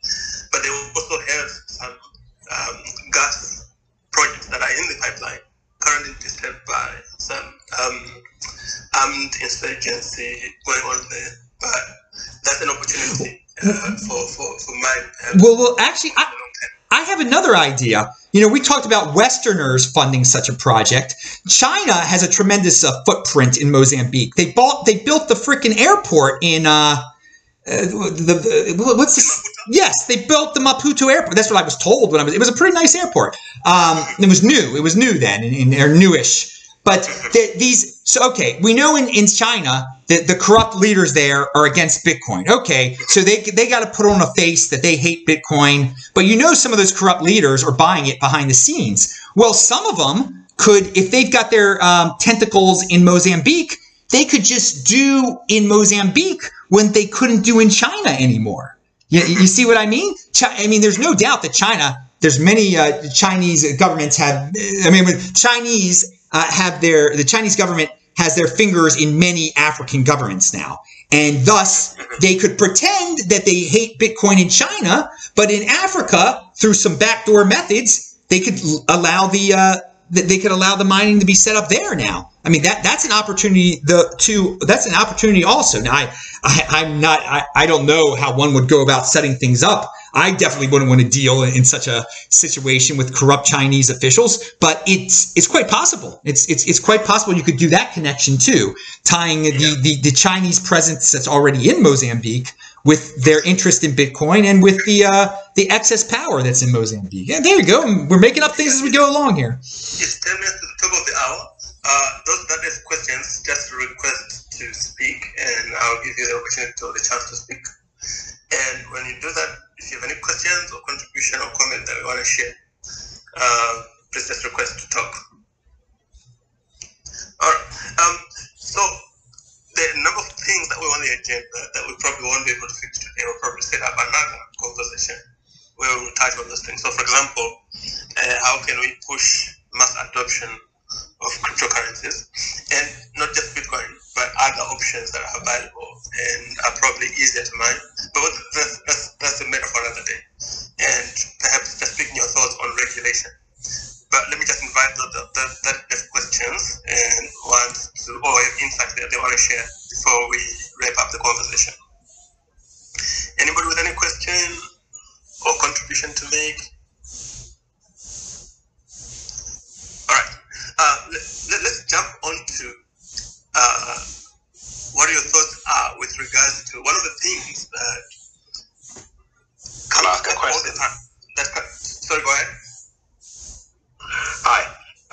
But they also have some um, gas projects that are in the pipeline, currently disturbed by some um, armed insurgency going on there. But that's an opportunity uh, for, for, for my. Well, well, actually, I, I have another idea. You know, we talked about Westerners funding such a project. China has a tremendous uh, footprint in Mozambique. They bought, they built the freaking airport in. Uh, uh, the, the, what's this? Yes, they built the Maputo airport. That's what I was told when I was. It was a pretty nice airport. Um, it was new. It was new then, in, in, or newish. But the, these, so okay, we know in, in China that the corrupt leaders there are against Bitcoin. Okay, so they they got to put on a face that they hate Bitcoin, but you know some of those corrupt leaders are buying it behind the scenes. Well, some of them could, if they've got their um, tentacles in Mozambique, they could just do in Mozambique when they couldn't do in China anymore. You, you see what I mean? I mean, there's no doubt that China. There's many uh, Chinese governments have. I mean, Chinese uh, have their the Chinese government has their fingers in many African governments now. And thus, they could pretend that they hate Bitcoin in China, but in Africa, through some backdoor methods, they could allow the uh, they could allow the mining to be set up there now. I mean that that's an opportunity. The to that's an opportunity also. Now I, I am not I, I don't know how one would go about setting things up I definitely wouldn't want to deal in such a situation with corrupt Chinese officials, but it's it's quite possible. It's it's it's quite possible you could do that connection too, tying the the, the Chinese presence that's already in Mozambique with their interest in Bitcoin and with the uh, the excess power that's in Mozambique. And there you go. We're making up things as we go along here. It's ten minutes to the top of the hour. Uh, those that have questions, just request to speak, and I'll give you the opportunity or the chance to speak. And when you do that, if you have any questions or contribution or comment that you want to share, uh, please just request to talk. All right. Um, so the number of things that we on the agenda that we probably won't be able to fix today, we'll probably set up another conversation where we'll touch on those things. So, for example, uh, how can we push mass adoption of cryptocurrencies and not just Bitcoin, but other options that are available and are probably easier to mine. But that's, that's, that's a matter for another day. And perhaps just speaking your thoughts on regulation. But let me just invite the, the, the, that have questions and want to, or insights that they want to share before we wrap up the conversation. Anybody with any question or contribution to make? All right. Uh, let, us jump on to uh, what your thoughts are with regards to one of the things that can I ask a question? That, sorry, go ahead. Hi.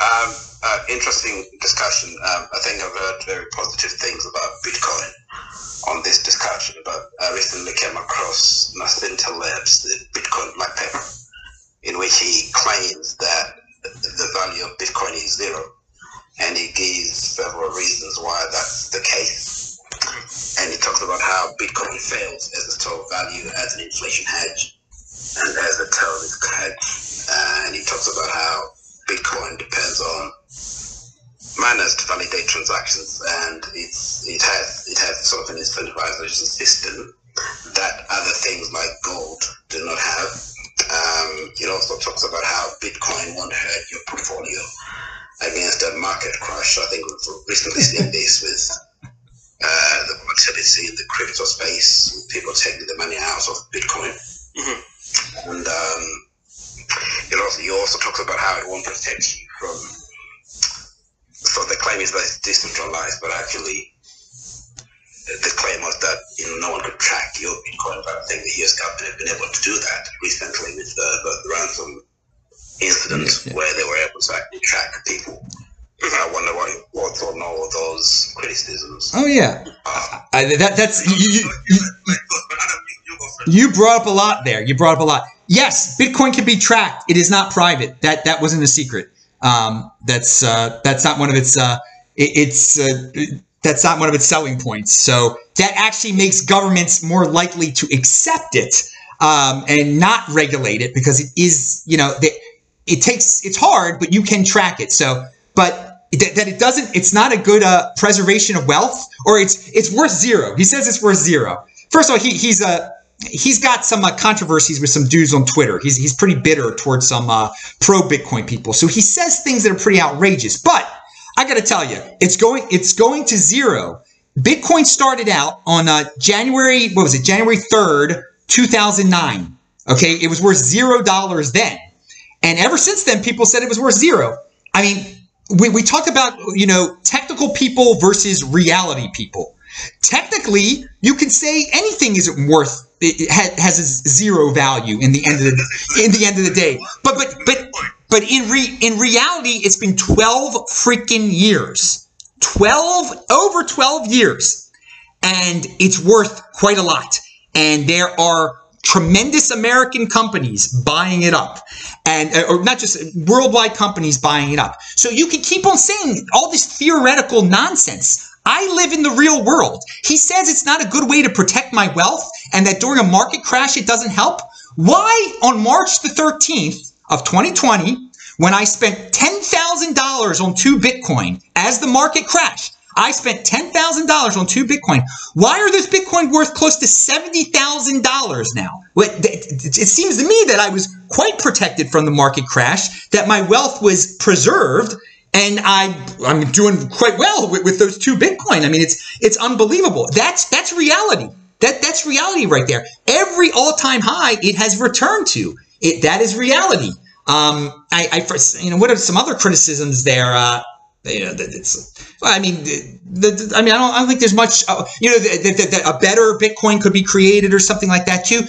Um, uh, interesting discussion. Um, I think I've heard very positive things about Bitcoin on this discussion, but I recently came across Nassim Taleb's, the Bitcoin black paper, in which he claims that the value of Bitcoin is zero and he gives several reasons why that's the case. And he talks about how Bitcoin fails as a store of value, as an inflation hedge, and as a terrorist hedge. Uh, and he talks about how Bitcoin depends on miners to validate transactions, and it's it has it has sort of an incentivization system that other things like gold do not have. Um, it also talks about how Bitcoin won't hurt your portfolio against a market crash. I think we've recently seen this with uh, the volatility in the crypto space, people taking the money out of Bitcoin. Mm-hmm. And um, it also, he also talks about how it won't protect you from. So the claim is that it's decentralized, but actually the claim was that you know no one could track your Bitcoin, but I think the US government had been able to do that recently with the, the ransom incident yeah. where they were able to actually track people. I wonder what what thought all of those criticisms. Oh yeah, uh, I, that that's you, you, you, you brought up a lot there. You brought up a lot. Yes, Bitcoin can be tracked. It is not private. That that wasn't a secret. Um, that's uh, that's not one of its. Uh, it, it's uh, that's not one of its selling points. So that actually makes governments more likely to accept it um, and not regulate it because it is, you know, it takes it's hard, but you can track it. So, but that, that it doesn't, it's not a good uh, preservation of wealth, or it's it's worth zero. He says it's worth zero. First of all, he, he's a he's got some uh, controversies with some dudes on Twitter. He's he's pretty bitter towards some uh, pro Bitcoin people. So he says things that are pretty outrageous, but I got to tell you, it's going it's going to zero. Bitcoin started out on uh, January what was it? January third, two thousand nine. Okay, it was worth zero dollars then, and ever since then, people said it was worth zero. I mean, we, we talked about you know technical people versus reality people. Technically, you can say anything isn't worth it has a zero value in the end of the in the end of the day. But but but but in re, in reality, it's been 12 freaking years. 12 over 12 years. And it's worth quite a lot. And there are tremendous American companies buying it up, and uh, or not just worldwide companies buying it up. So you can keep on saying all this theoretical nonsense. I live in the real world. He says it's not a good way to protect my wealth, and that during a market crash it doesn't help. Why on March the 13th of 2020, when I spent $10,000 on two Bitcoin as the market crashed, I spent $10,000 on two Bitcoin. Why are those Bitcoin worth close to $70,000 now? It seems to me that I was quite protected from the market crash, that my wealth was preserved, and I, I'm doing quite well with, with those two Bitcoin. I mean, it's, it's unbelievable. That's, that's reality. That, that's reality right there. Every all-time high it has returned to. It, that is reality. Um, I, I, you know, what are some other criticisms there? Uh, you know, it's, I mean, the, the, I mean, I don't, I don't think there's much, uh, you know, that a better Bitcoin could be created or something like that too.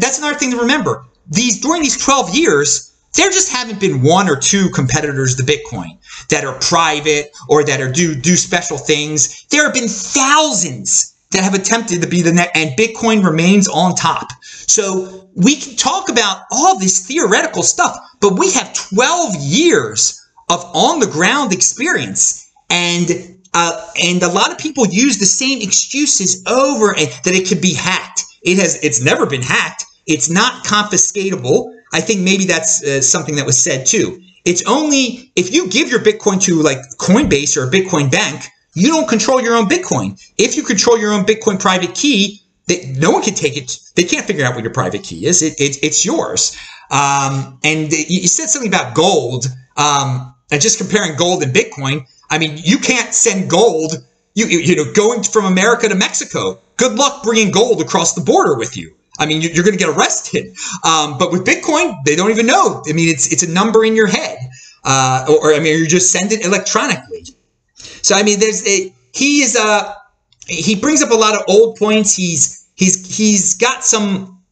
that's another thing to remember. These, during these 12 years, there just haven't been one or two competitors to Bitcoin that are private or that are do, do special things. There have been thousands that have attempted to be the net, and Bitcoin remains on top. So we can talk about all this theoretical stuff, but we have 12 years of on the ground experience, and uh, and a lot of people use the same excuses over and that it could be hacked. It has. It's never been hacked. It's not confiscatable. I think maybe that's uh, something that was said too. It's only if you give your Bitcoin to like Coinbase or a Bitcoin bank, you don't control your own Bitcoin. If you control your own Bitcoin private key, they, no one can take it. They can't figure out what your private key is. It, it it's yours. Um, and you said something about gold. Um, and just comparing gold and Bitcoin. I mean, you can't send gold. You, you know, going from America to Mexico. Good luck bringing gold across the border with you. I mean, you're going to get arrested. Um, but with Bitcoin, they don't even know. I mean, it's it's a number in your head, uh, or, or I mean, you just send it electronically. So I mean, there's a he is a he brings up a lot of old points. He's he's he's got some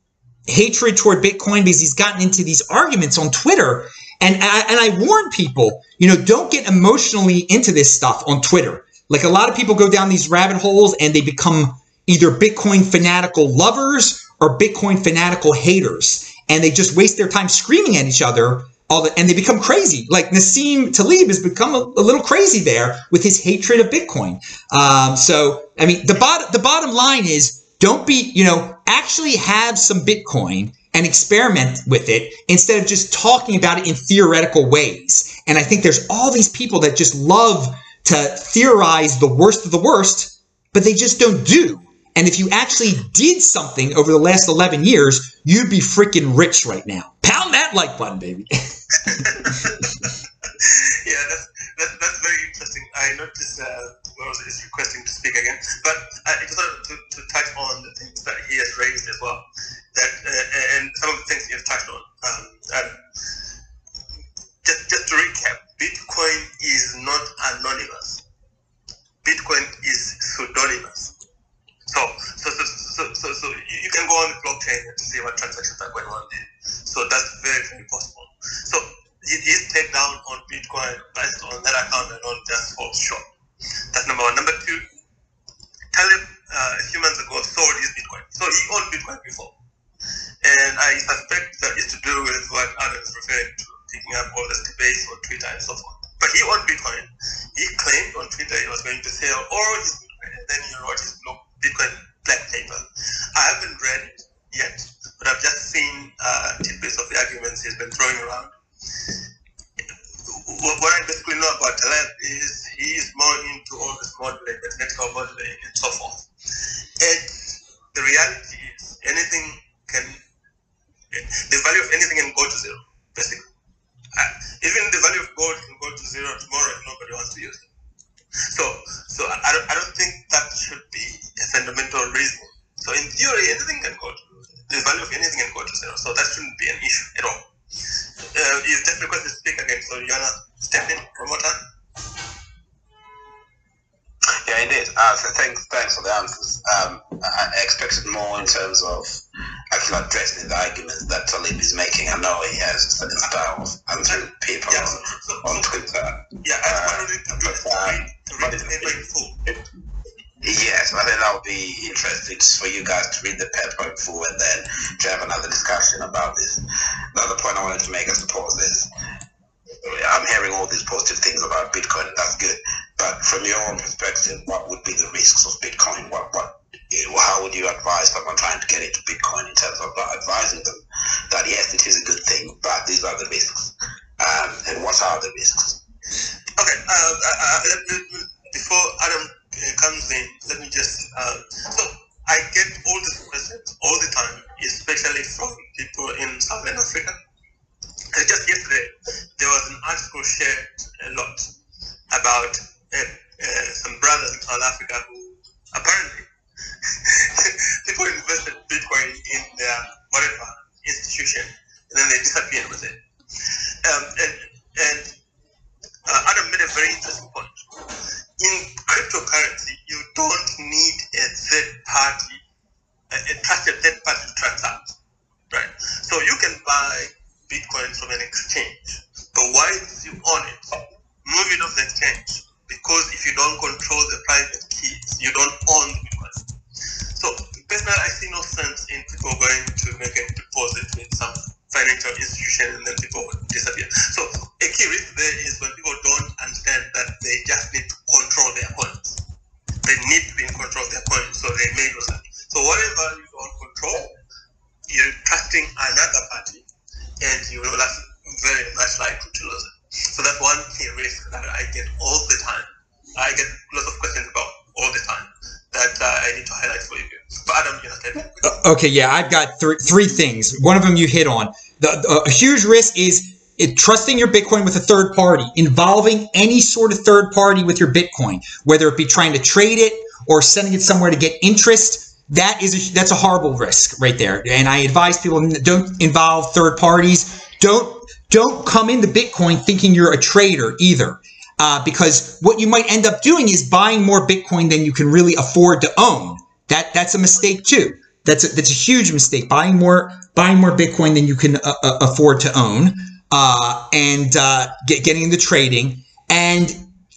hatred toward Bitcoin because he's gotten into these arguments on Twitter. And I, and I warn people, you know, don't get emotionally into this stuff on Twitter. Like a lot of people go down these rabbit holes and they become either Bitcoin fanatical lovers are Bitcoin fanatical haters and they just waste their time screaming at each other all the, and they become crazy. Like Nassim Taleb has become a, a little crazy there with his hatred of Bitcoin. Um, so, I mean, the bot the bottom line is don't be, you know, actually have some Bitcoin and experiment with it instead of just talking about it in theoretical ways. And I think there's all these people that just love to theorize the worst of the worst, but they just don't do. And if you actually did something over the last 11 years, you'd be freaking rich right now. Pound that like button, baby. yeah, that's, that's, that's, very interesting. I noticed uh, Wells is requesting to speak again, but I just wanted to, to, touch on the things that he has raised as well, that uh, uh and some of the things he has touched on. Um, um, just, just to recap, Bitcoin is not anonymous. Bitcoin is pseudonymous so, so, so, so, so, so you can go on the blockchain and see what transactions are going on there. So that's very, very possible. So his takedown because if you don't control the private keys, you don't Okay, yeah, I've got three three things. One of them you hit on. The, the a huge risk is it, trusting your Bitcoin with a third party, involving any sort of third party with your Bitcoin, whether it be trying to trade it or sending it somewhere to get interest. That is a, that's a horrible risk right there. And I advise people don't involve third parties. Don't don't come into Bitcoin thinking you're a trader either. Uh, because what you might end up doing is buying more Bitcoin than you can really afford to own. That that's a mistake too. That's a, that's a huge mistake. Buying more buying more Bitcoin than you can uh, uh afford to own, uh, and uh, get, getting into trading. And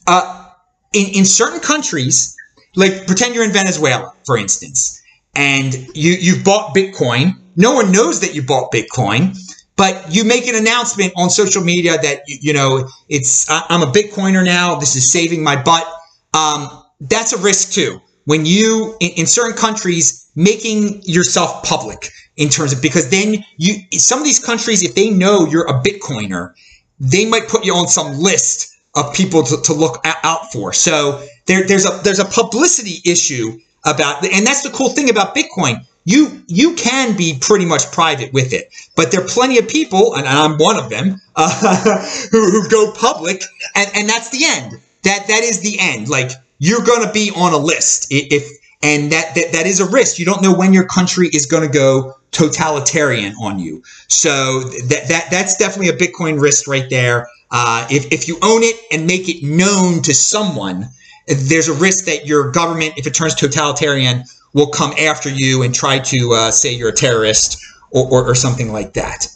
uh, in in certain countries, like pretend you're in Venezuela, for instance, and you you've bought Bitcoin. No one knows that you bought Bitcoin but you make an announcement on social media that you, know it's I'm a Bitcoiner now. This is saving my butt. Um, that's a risk too when you in, in certain countries making yourself public in terms of because then you some of these countries if they know you're a bitcoiner they might put you on some list of people to, to look out for. So there, there's a there's a publicity issue about and that's the cool thing about bitcoin. You you can be pretty much private with it but there are plenty of people and i'm one of them uh, who, who go public and and that's the end. That that is the end. Like you're gonna be on a list if and that, that that is a risk. You don't know when your country is going to go totalitarian on you. So that that that's definitely a Bitcoin risk right there. Uh, if if you own it and make it known to someone, there's a risk that your government, if it turns totalitarian, will come after you and try to uh, say you're a terrorist or, or, or something like that.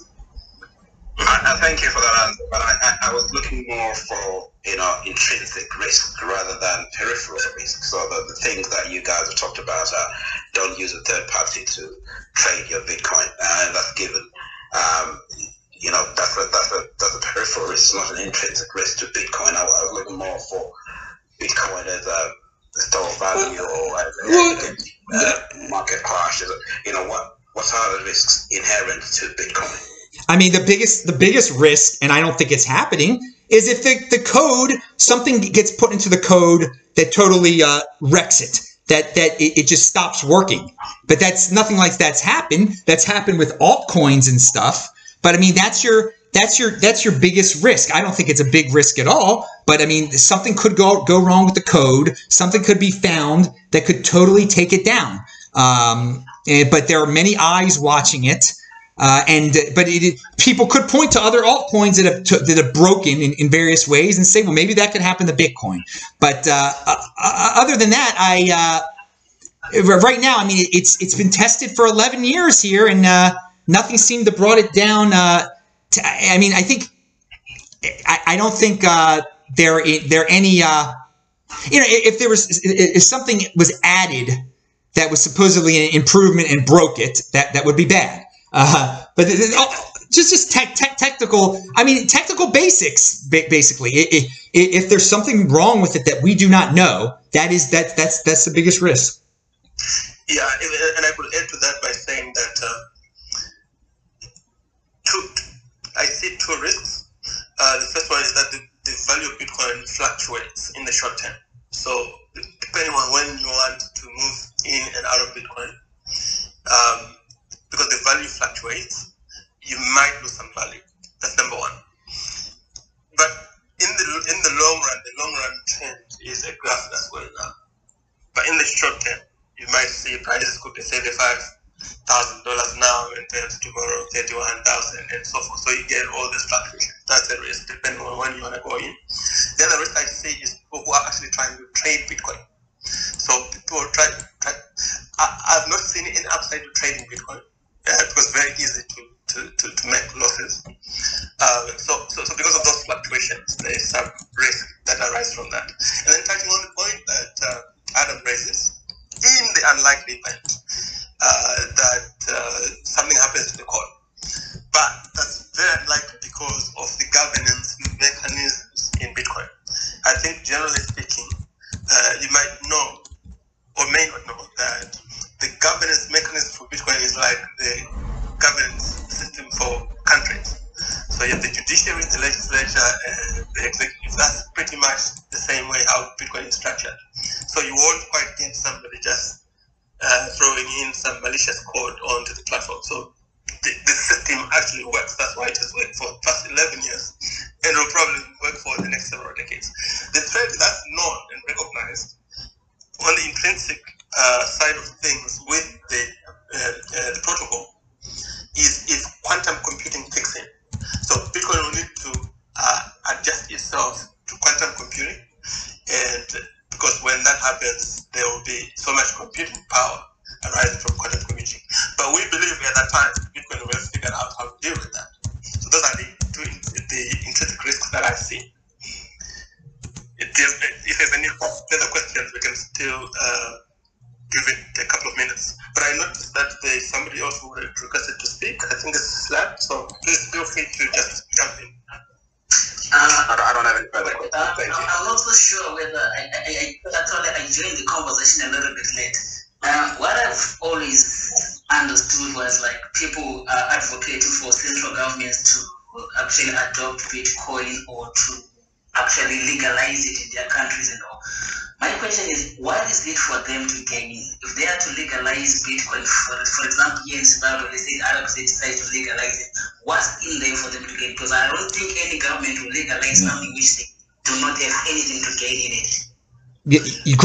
I, thank you for that answer, but I, I, I, was looking more for you know intrinsic risk rather than peripheral risk. So the, the things that you guys have talked about are don't use a third party to trade your Bitcoin, and that's given. Um, you know that's a that's a that's a peripheral risk, it's not an intrinsic risk to Bitcoin. I, I was looking more for Bitcoin as a store of value or as a uh, market crash. You know what what are the risks inherent to Bitcoin? I mean, the biggest the biggest risk, and I don't think it's happening, is if the, the code something gets put into the code that totally uh, wrecks it. That that it, it just stops working. But that's nothing like that's happened. That's happened with altcoins and stuff. But I mean, that's your that's your that's your biggest risk. I don't think it's a big risk at all, but I mean something could go go wrong with the code. Something could be found that could totally take it down. Um, and, but there are many eyes watching it. Uh, and but it, people could point to other altcoins that have that have broken in, in various ways and say, well, maybe that could happen to Bitcoin. But uh, uh, uh other than that, I uh, right now, I mean, it's it's been tested for 11 years here, and uh, nothing seemed to brought it down. To, I mean, I think I, I don't think there there any you know if there was if something was added that was supposedly an improvement and broke it, that that would be bad. Uh, but oh, just just te- te- technical. I mean, technical basics. Basically, if, if there's something wrong with it that we do not know, that is that that's that's the biggest risk. Yeah, and I would add to that by saying that uh, two, I see two risks. Uh, the first one is that the, the value of Bitcoin fluctuates in the short term. So depending on when you want to move in and out of Bitcoin, um, because the value fluctuates, you might lose some value. That's number one. But in the in the long run, the long run trend is a graph that's going up. But in the short term, you might see prices could be seventy-five thousand dollars now and then tomorrow thirty-one thousand and so forth. So you get all this fluctuation. That's a risk depending on when you want to go in. The other risk I see is people who are actually trying to trade Bitcoin. So people try. try I, have not seen any upside to trading Bitcoin uh, it was very easy to, to, to, to make losses. Uh, so, so, so because of those fluctuations, there is some risk that arises from that. And then touching on the point that uh, Adam raises, in the unlikely event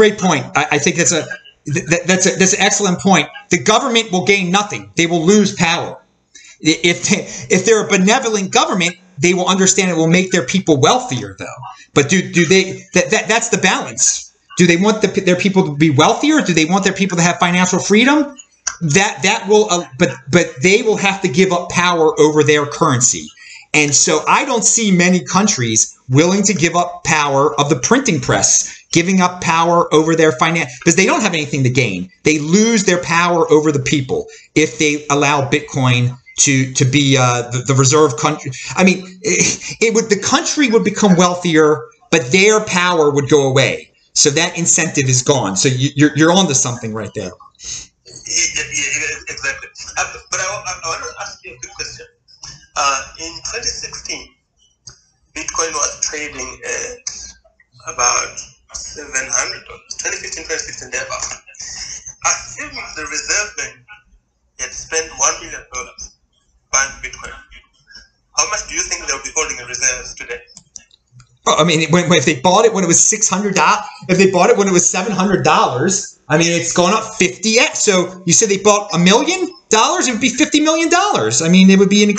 Great point. I, I think that's a th- th- that's a that's an excellent point. The government will gain nothing. They will lose power. If they, if they're a benevolent government, they will understand it will make their people wealthier, though. But do do they that, that that's the balance? Do they want the, their people to be wealthier? Do they want their people to have financial freedom? That that will, uh, but but they will have to give up power over their currency. And so I don't see many countries willing to give up power of the printing press, giving up power over their finance because they don't have anything to gain. They lose their power over the people if they allow Bitcoin to to be uh, the, the reserve country. I mean, it, it would the country would become wealthier, but their power would go away. So that incentive is gone. So you, you're you're onto something right there. Yeah, yeah, exactly. Uh, but I, I, I want to ask you a quick question. Uh, in 2016, Bitcoin was trading at about 700 dollars. 2015, 2016, thereabout. Assuming the Reserve Bank had spent one million dollars buying Bitcoin, how much do you think they'll be holding in reserves today? I mean, when- if they bought it when it was six hundred dollars, if they bought it when it was seven hundred dollars, I mean, it's gone up fifty x. So you said they bought a million dollars, it would be fifty million dollars. I mean, it would be an.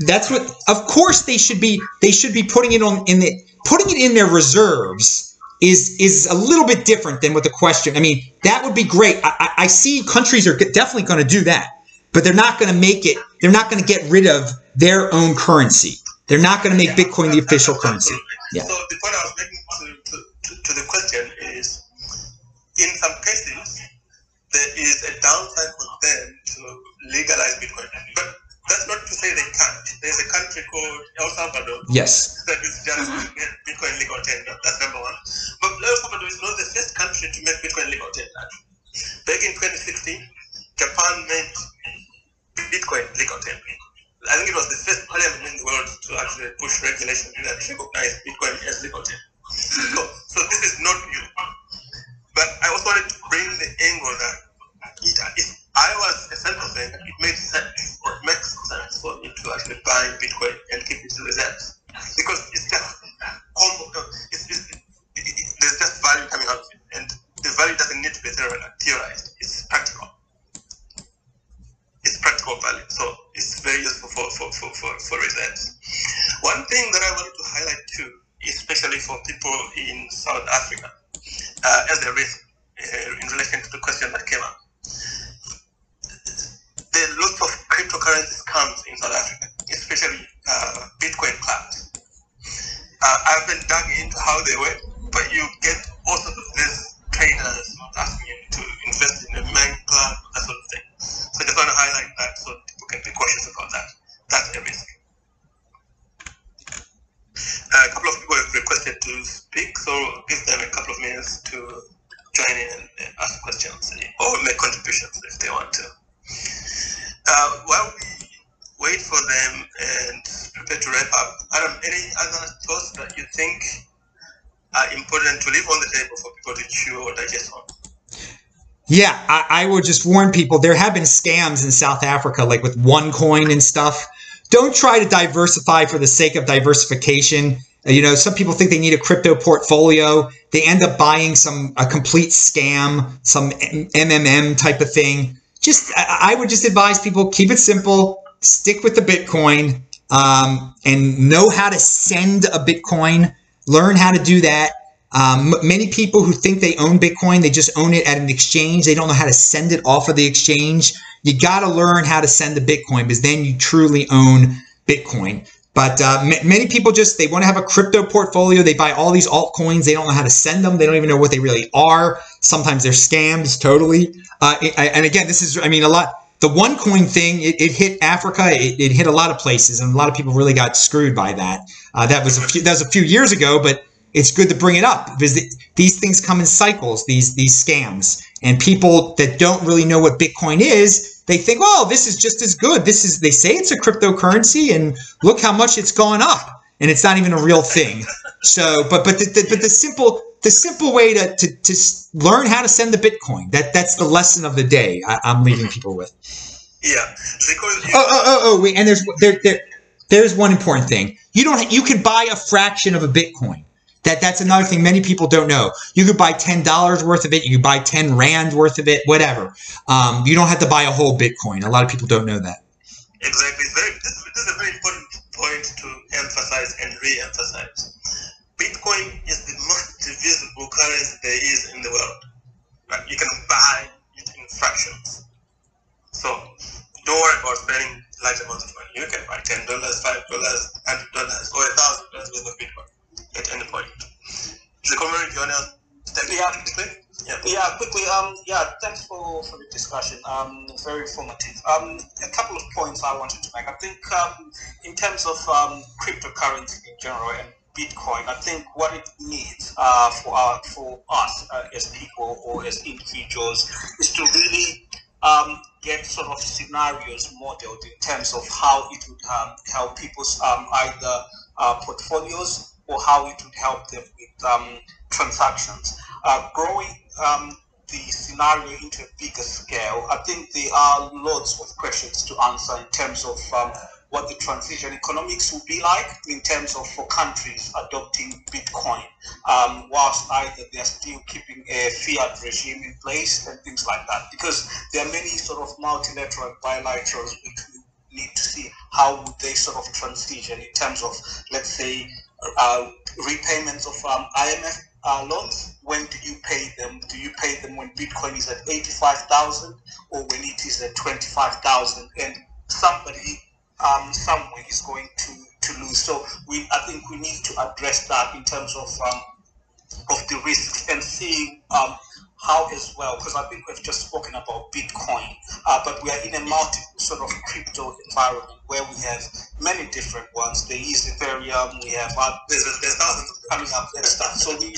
That's what. Of course, they should be. They should be putting it on in the putting it in their reserves. Is is a little bit different than what the question. I mean, that would be great. I, I, see countries are definitely going to do that, but they're not going to make it. They're not going to get rid of their own currency. They're not going to make Bitcoin the official currency. Yeah. So the point I was making to, to, to, to the question is, in some cases, there is a downside for them to legalize Bitcoin. But that's not to say they can't. There's a country called El Salvador Yes. that is just Bitcoin legal tender. That's number one. But El Salvador is not the first country to make Bitcoin legal tender. Back in 2016, Japan made Bitcoin legal tender. I think it was the first parliament in the world to actually push regulation that recognize Bitcoin as legal tender. So, so this is not new. But I also wanted to bring the angle that it, if I was a central bank, it made sense or it makes sense for me to actually buy Bitcoin and keep it in reserves because it's just uh, it's, it's, it, it, it- there's just value coming out of it, and the value doesn't need to be theorized. It's practical. It's practical value, so it's very useful for for, for, for, for reserves. One thing that I wanted to highlight too, especially for people in South Africa, uh, as a risk uh, in relation to the question that came up. There are lots of cryptocurrency scams in South Africa, especially uh, Bitcoin clubs. Uh, I haven't dug into how they work, but you get all sorts of these traders asking you to invest in a main club, that sort of thing. So I just want to highlight that so people can be cautious about that. That's a risk. Uh, a couple of people have requested to speak, so give them a couple of minutes to join in and uh, ask questions or make contributions if they want to. Uh, while we wait for them and prepare to wrap up, Adam, any other thoughts that you think are important to leave on the table for people to chew or digest on? Yeah, I, I would just warn people there have been scams in South Africa, like with OneCoin and stuff. Don't try to diversify for the sake of diversification. Uh, You know, some people think they need a crypto portfolio. They end up buying some a complete scam, some MMM type of thing. Just, I I would just advise people keep it simple, stick with the Bitcoin, um, and know how to send a Bitcoin. Learn how to do that. Um, many people who think they own Bitcoin, they just own it at an exchange. They don't know how to send it off of the exchange. You got to learn how to send the Bitcoin because then you truly own Bitcoin. But uh, m- many people just they want to have a crypto portfolio. They buy all these altcoins. They don't know how to send them. They don't even know what they really are. Sometimes they're scams totally. Uh, and again, this is I mean a lot. The OneCoin thing it, it hit Africa. It, it hit a lot of places, and a lot of people really got screwed by that. Uh, that was a few, that was a few years ago, but it's good to bring it up because these things come in cycles. These these scams and people that don't really know what Bitcoin is, they think, oh, this is just as good. This is they say it's a cryptocurrency, and look how much it's gone up, and it's not even a real thing. So, but but the, the but the simple the simple way to, to to learn how to send the Bitcoin that that's the lesson of the day. I, am leaving mm-hmm. people with. Yeah. Oh, oh, oh, oh, wait, and there's there there there's one important thing. You don't you can buy a fraction of a Bitcoin. That that's another thing many people don't know. You could buy ten dollars worth of it. You could buy ten rand worth of it. Whatever. Um, you don't have to buy a whole Bitcoin. A lot of people don't know that. Exactly. Very, this, this is a very important point to emphasize and re-emphasize. Bitcoin is the most divisible currency there is in the world. Right? You can buy it in fractions. So don't worry about spending large amounts of money. You can buy ten dollars, five dollars, hundred dollars, or a thousand dollars worth of Bitcoin at any point. The community on yeah, quickly. Yeah, yeah, quickly. Um, yeah, thanks for, for the discussion. Um, very informative. Um, a couple of points I wanted to make. I think um, in terms of um, cryptocurrency in general and Bitcoin, I think what it needs uh, for our, for us uh, as people or as individuals is to really um, get sort of scenarios modeled in terms of how it would um, help people's um, either uh, portfolios or how it would help them with um, transactions. Uh, growing um, the scenario into a bigger scale, I think there are lots of questions to answer in terms of um, what the transition economics will be like in terms of for countries adopting Bitcoin, um, whilst either they're still keeping a fiat regime in place and things like that. Because there are many sort of multilateral and bilaterals which we need to see how would they sort of transition in terms of, let's say, uh, repayments of um, IMF uh, loans. When do you pay them? Do you pay them when Bitcoin is at 85,000 or when it is at 25,000? And somebody um, somewhere is going to, to lose. So we, I think we need to address that in terms of um, of the risks and seeing um, how as well, because I think we've just spoken about Bitcoin, uh, but we are in a multi sort of crypto environment where we have many different ones. There is Ethereum, we have uh, there's, there's thousands coming up and stuff. So we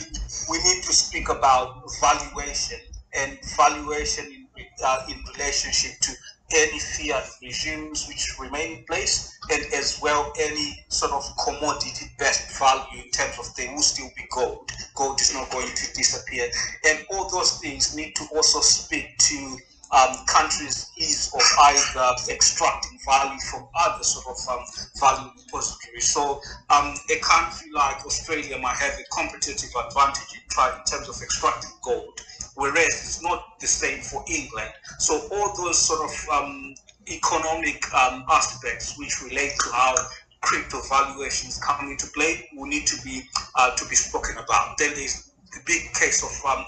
we need to speak about valuation and valuation in uh, in relationship to any fiat regimes which remain in place, and as well any sort of commodity best value in terms of they will still be gold. Gold is not going to disappear. And all those things need to also speak to um, countries' ease of either extracting value from other sort of um, value repositories. So um, a country like Australia might have a competitive advantage in, in terms of extracting gold whereas it's not the same for England. So all those sort of um, economic um, aspects which relate to how crypto valuations come into play will need to be uh, to be spoken about. Then there's the big case of um,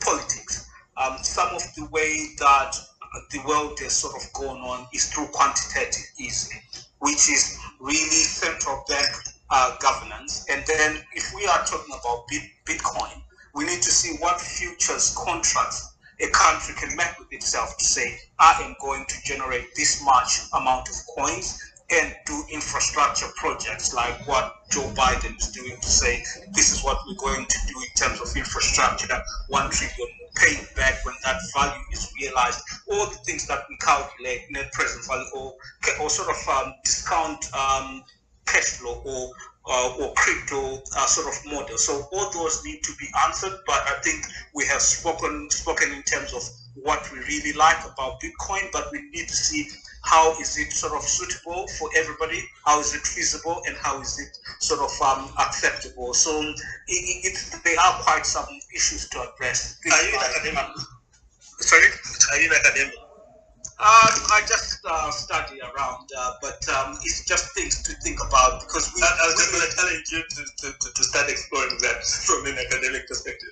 politics. Um, some of the way that the world has sort of gone on is through quantitative easing, which is really central bank uh, governance. And then if we are talking about Bitcoin, we need to see what futures contracts a country can make with itself to say, I am going to generate this much amount of coins and do infrastructure projects like what Joe Biden is doing to say, this is what we're going to do in terms of infrastructure, that one trillion pay back when that value is realized, all the things that we calculate net present value or, or sort of um, discount um, cash flow or uh, or crypto uh, sort of model. So all those need to be answered. But I think we have spoken spoken in terms of what we really like about Bitcoin, but we need to see how is it sort of suitable for everybody, how is it feasible, and how is it sort of um, acceptable. So it, it, there are quite some issues to address. Are you an academic? Sorry, are you an academic? Um, I just uh, study around, uh, but um, it's just things to think about because we. I, I was just going to challenge you to, to, to, to, start exploring that from an academic perspective.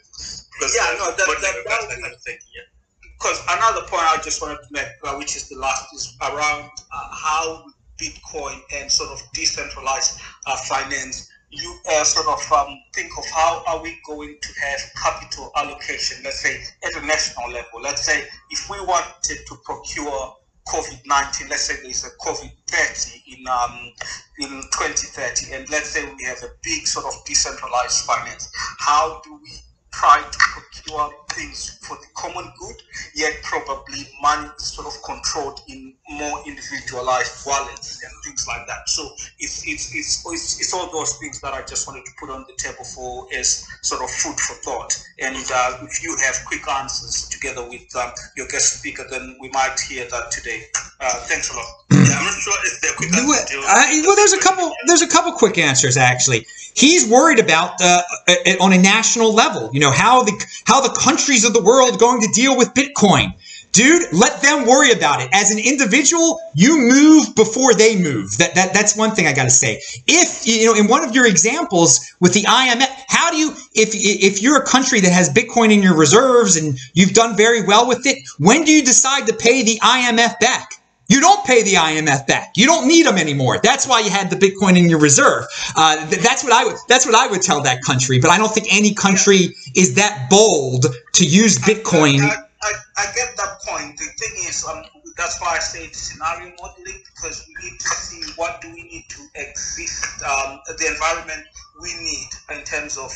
Yeah, uh, no, that, that, that, that kind of thing. Yeah. Because another point I just wanted to make, uh, which is the last, is around uh, how Bitcoin and sort of decentralized uh, finance you sort of um, think of how are we going to have capital allocation, let's say at a national level. Let's say if we wanted to procure COVID-19, let's say there's a COVID-30 in um, in 2030, and let's say we have a big sort of decentralized finance. How do we try to procure things for the common good, yet probably money is sort of controlled in more individualized wallets and things like that. So it's it's it's it's, it's all those things that I just wanted to put on the table for as sort of food for thought. And uh, if you have quick answers together with um, your guest speaker, then we might hear that today. Uh, thanks a lot. Yeah, I'm not sure if they're quick Well, answers. I- well, there's a couple. There's a couple quick answers actually. He's worried about uh, uh, on a national level. You know how the how the countries of the world going to deal with Bitcoin. Dude, let them worry about it. As an individual, you move before they move. That, that that's one thing I got to say. If you know, in one of your examples with the IMF, how do you if if you're a country that has Bitcoin in your reserves and you've done very well with it, when do you decide to pay the IMF back? You don't pay the IMF back. You don't need them anymore. That's why you had the Bitcoin in your reserve. Uh, th- that's what I would. That's what I would tell that country. But I don't think any country is that bold to use Bitcoin. I, I, I get that point. The thing is, um, that's why I say scenario modeling because we need to see what do we need to exist, um, the environment we need in terms of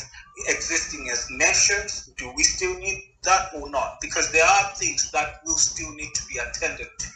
existing as nations. Do we still need that or not? Because there are things that will still need to be attended to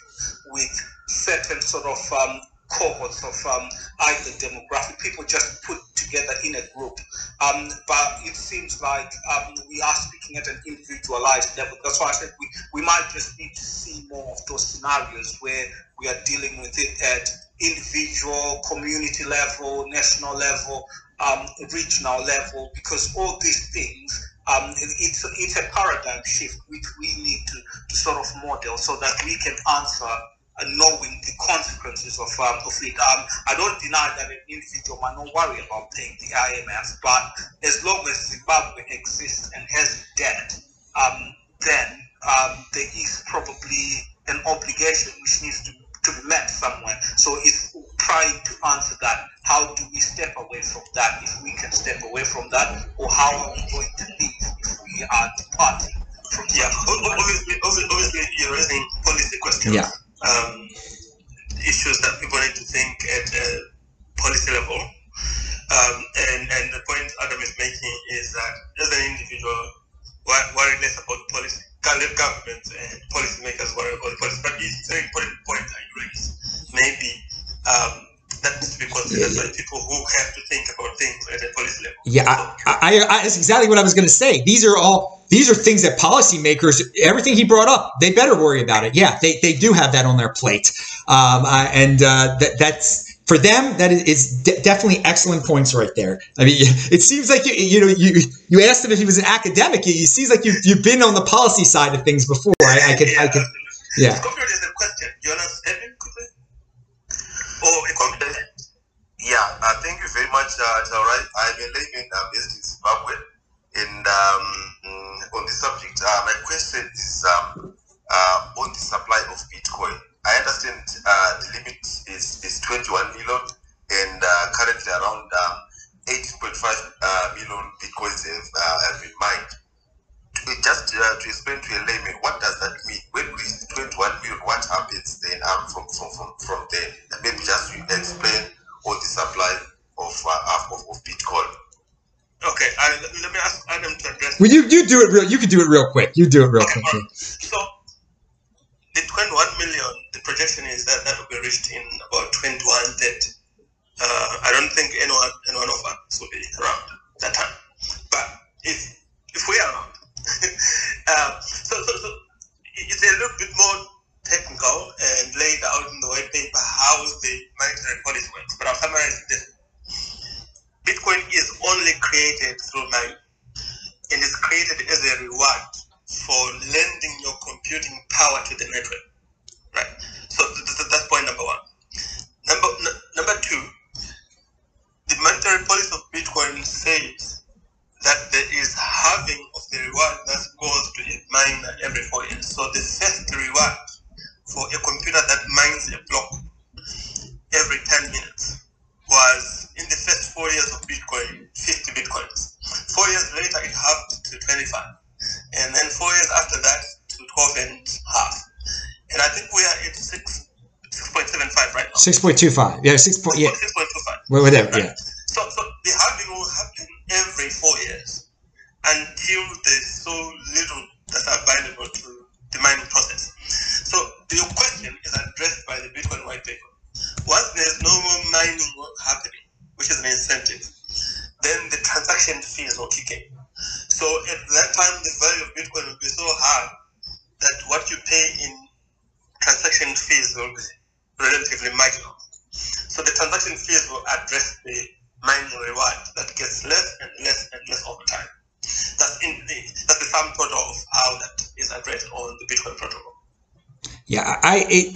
with certain sort of um, cohorts of um, either demographic people just put together in a group. Um, but it seems like um, we are speaking at an individualized level. That's why I said we, we might just need to see more of those scenarios where we are dealing with it at individual, community level, national level, um, regional level, because all these things um, it- it's it's a paradigm shift which we need to sort of model so that we can answer uh, knowing the consequences of um, of it. Um, I don't deny that an individual might not worry about paying the IMF, but as long as Zimbabwe exists and has debt, um, then um, there is probably an obligation which needs to, to be met somewhere. So it's trying to answer that. How do we step away from that if we can step away from that? Or how are we going to live if we are departing Yeah, such o- o- obviously, obviously, you're raising policy questions. Yeah. Um, issues that people need to think at a policy level. Um, and, and the point Adam is making is that as an individual, worry, worry less about policy, let government and policymakers worry about policy. But it's a very important point that you raise. Maybe um, that needs to be considered by people who have to think about things at a policy level. Yeah, I, I, I, that's exactly what I was going to say. These are all these are things that policymakers, everything he brought up, they better worry about it. Yeah, they, they do have that on their plate, um, uh, and uh, that that's for them. That is, is de- definitely excellent points right there. I mean, it seems like you you know you you asked him if he was an academic. It seems like you've you've been on the policy side of things before. I, I could I could yeah. Computer is a question. Jonas, Evan, quickly? A comment? Yeah, uh, thank you very much, uh, Taurai. I'm a layman uh, based in Zimbabwe. And um, mm, on this subject, uh, my question is um, uh, on the supply of Bitcoin. I understand uh, the limit is, is 21 million and uh, currently around um, 18.5 uh, million Bitcoins have, uh, have been mined. To- Just uh, to explain to a layman, what does that mean? When we reach 21 million, what happens then um, from, from, from, from there? And maybe just to explain on the supply of, uh, of, of Bitcoin. Okay, I, let me ask Adam to address. Well, you you do it real. You could do it real quick. You do it real Okay, quick. all right. 6.75 right. Six point two five. Yeah, six point yeah. 6.25. Well, whatever. Yeah.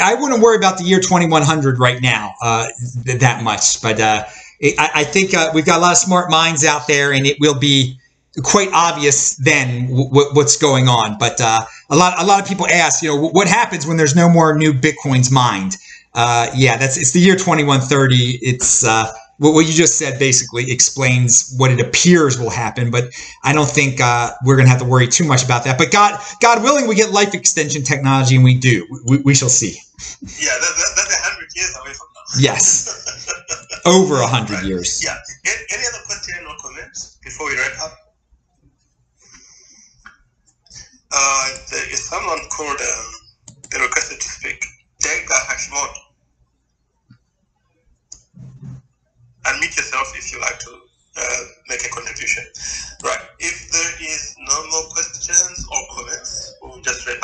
I wouldn't worry about the year 2100 right now uh, that much, but uh, I, I, think uh, we've got a lot of smart minds out there, and it will be quite obvious then what's going on. But uh, a lot a lot of people ask, you know, what happens when there's no more new bitcoins mined? Uh, yeah, that's it's the year 2130. It's uh, what you just said basically explains what it appears will happen, but I don't think uh, we're going to have to worry too much about that. But God, God willing, we get life extension technology, and we do. We, we shall see. Yeah, that, that, that's a hundred years away from now. Yes, over a hundred right. years. Yeah. Any other question or comments before we wrap up? Uh, there is someone called um, they requested to speak. Denga Hashimoto. Yourself if you like to uh, make a contribution. Right. If there is no more questions or comments, we'll just wrap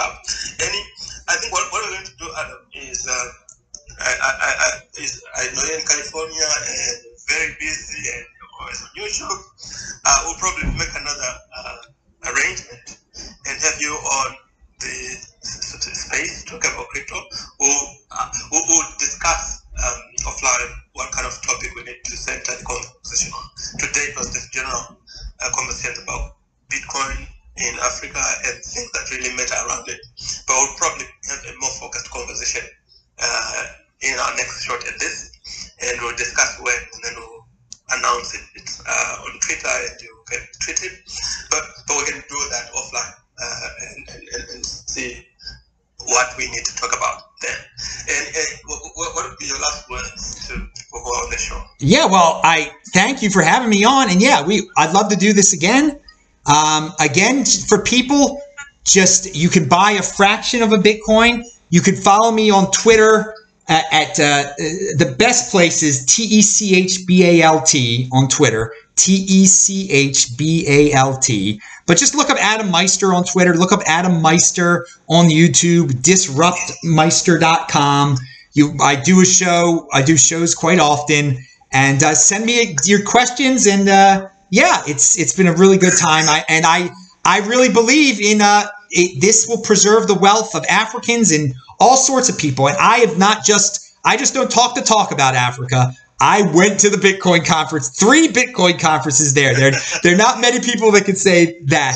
thank you for having me on, and yeah, we I'd love to do this again. Um, again, for people, just you can buy a fraction of a Bitcoin. You can follow me on Twitter at, at uh, the best place is T E C H B A L T on Twitter. T E C H B A L T. But just look up Adam Meister on Twitter. Look up Adam Meister on YouTube. Disruptmeister.com. You, I do a show. I do shows quite often, and uh, send me your questions. And uh, yeah, it's it's been a really good time. I and I I really believe in uh, it, this will preserve the wealth of Africans and all sorts of people. And I have not just I just don't talk to talk about Africa. I went to the Bitcoin conference, three Bitcoin conferences there. There, there are not many people that can say that.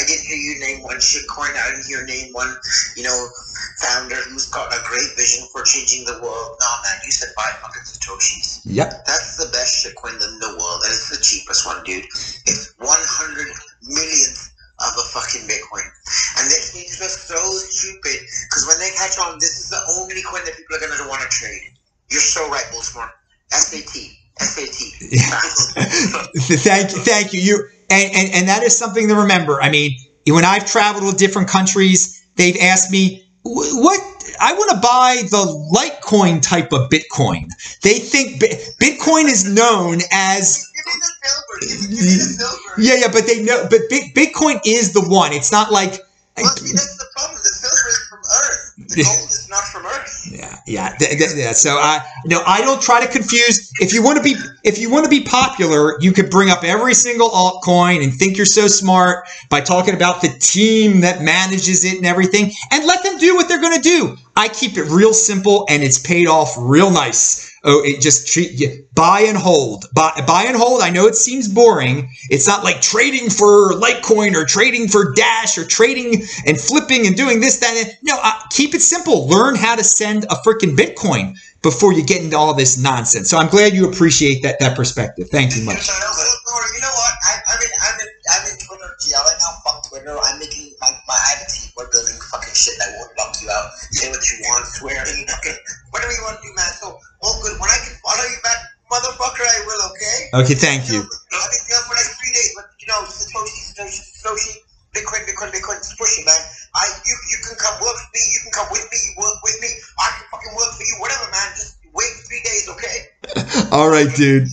I didn't hear you name one shitcoin. I didn't hear you name one, you know, founder who's got a great vision for changing the world. No, man, you said 500 Satoshis. Yep. That's the best shitcoin in the world, and it's the cheapest one, dude. It's 100 millionth of a fucking Bitcoin. And this is just so stupid because when they catch on, this is the only coin that people are going to want to trade. You're so right, Baltimore. SAT. SAT. thank you. Thank you. You and, and, and that is something to remember. I mean, when I've traveled to different countries, they've asked me, what I want to buy the Litecoin type of Bitcoin. They think Bitcoin is known as yeah, yeah, but they know, but Bitcoin is the one. It's not like. Well, see, that's the problem. The silver is from Earth. Oh, the gold is not from Earth. Yeah, yeah, th- th- yeah. So I, no, I don't try to confuse. If you want to be, if you want to be popular, you could bring up every single altcoin and think you're so smart by talking about the team that manages it and everything, and let them do what they're going to do. I keep it real simple, and it's paid off real nice. Oh, it just treat you buy and hold. Buy, buy and hold. I know it seems boring. It's not like trading for Litecoin or trading for Dash or trading and flipping and doing this, that. And, no, uh, keep it simple. Learn how to send a freaking Bitcoin before you get into all this nonsense. So I'm glad you appreciate that that perspective. Thank you much. You know what? I, I'm in, I'm in Twitter right now. Fuck Twitter. I'm making my, my I have a team. We're building fucking shit that won't block you out. Say what you want, swear, okay, whatever you want to do, man. So all good. When I can follow you back, motherfucker, I will. Okay. Okay, thank you. I've been there for like three days, but you know, Satoshi, Satoshi, Satoshi, Bitcoin, Bitcoin, Bitcoin, it's pushing, man. I, you, you can come work with me. You can come with me. You work with me. I can fucking work for you. Whatever, man. Just wait three days, okay? All right, dude.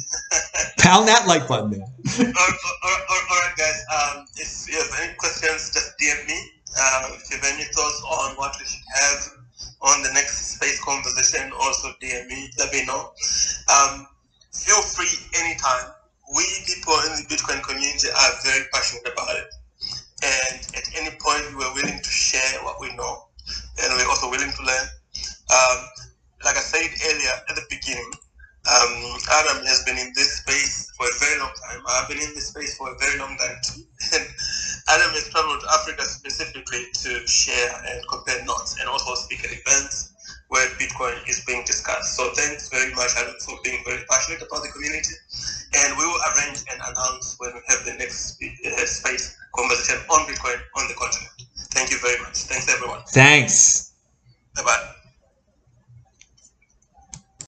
Pound that like button there. all, all, all, all right, guys. Um, if you have any questions, just DM me. Uh, if you have any thoughts on what we should have on the next space conversation, also DM me. Let me know. Um, feel free anytime. We people in the Bitcoin community are very passionate about it, and at any point we're willing to share what we know, and we're also willing to learn. Um, like I said earlier at the beginning, um, Adam has been in this space for a very long time. I've been in this space for a very long time too. And Adam has traveled to Africa specifically to share and compare notes and also speak at events where Bitcoin is being discussed. So thanks very much, Adam, for being very passionate about the community. And we will arrange and announce when we have the next uh, space conversation on Bitcoin on the continent. Thank you very much. Thanks, everyone. Thanks.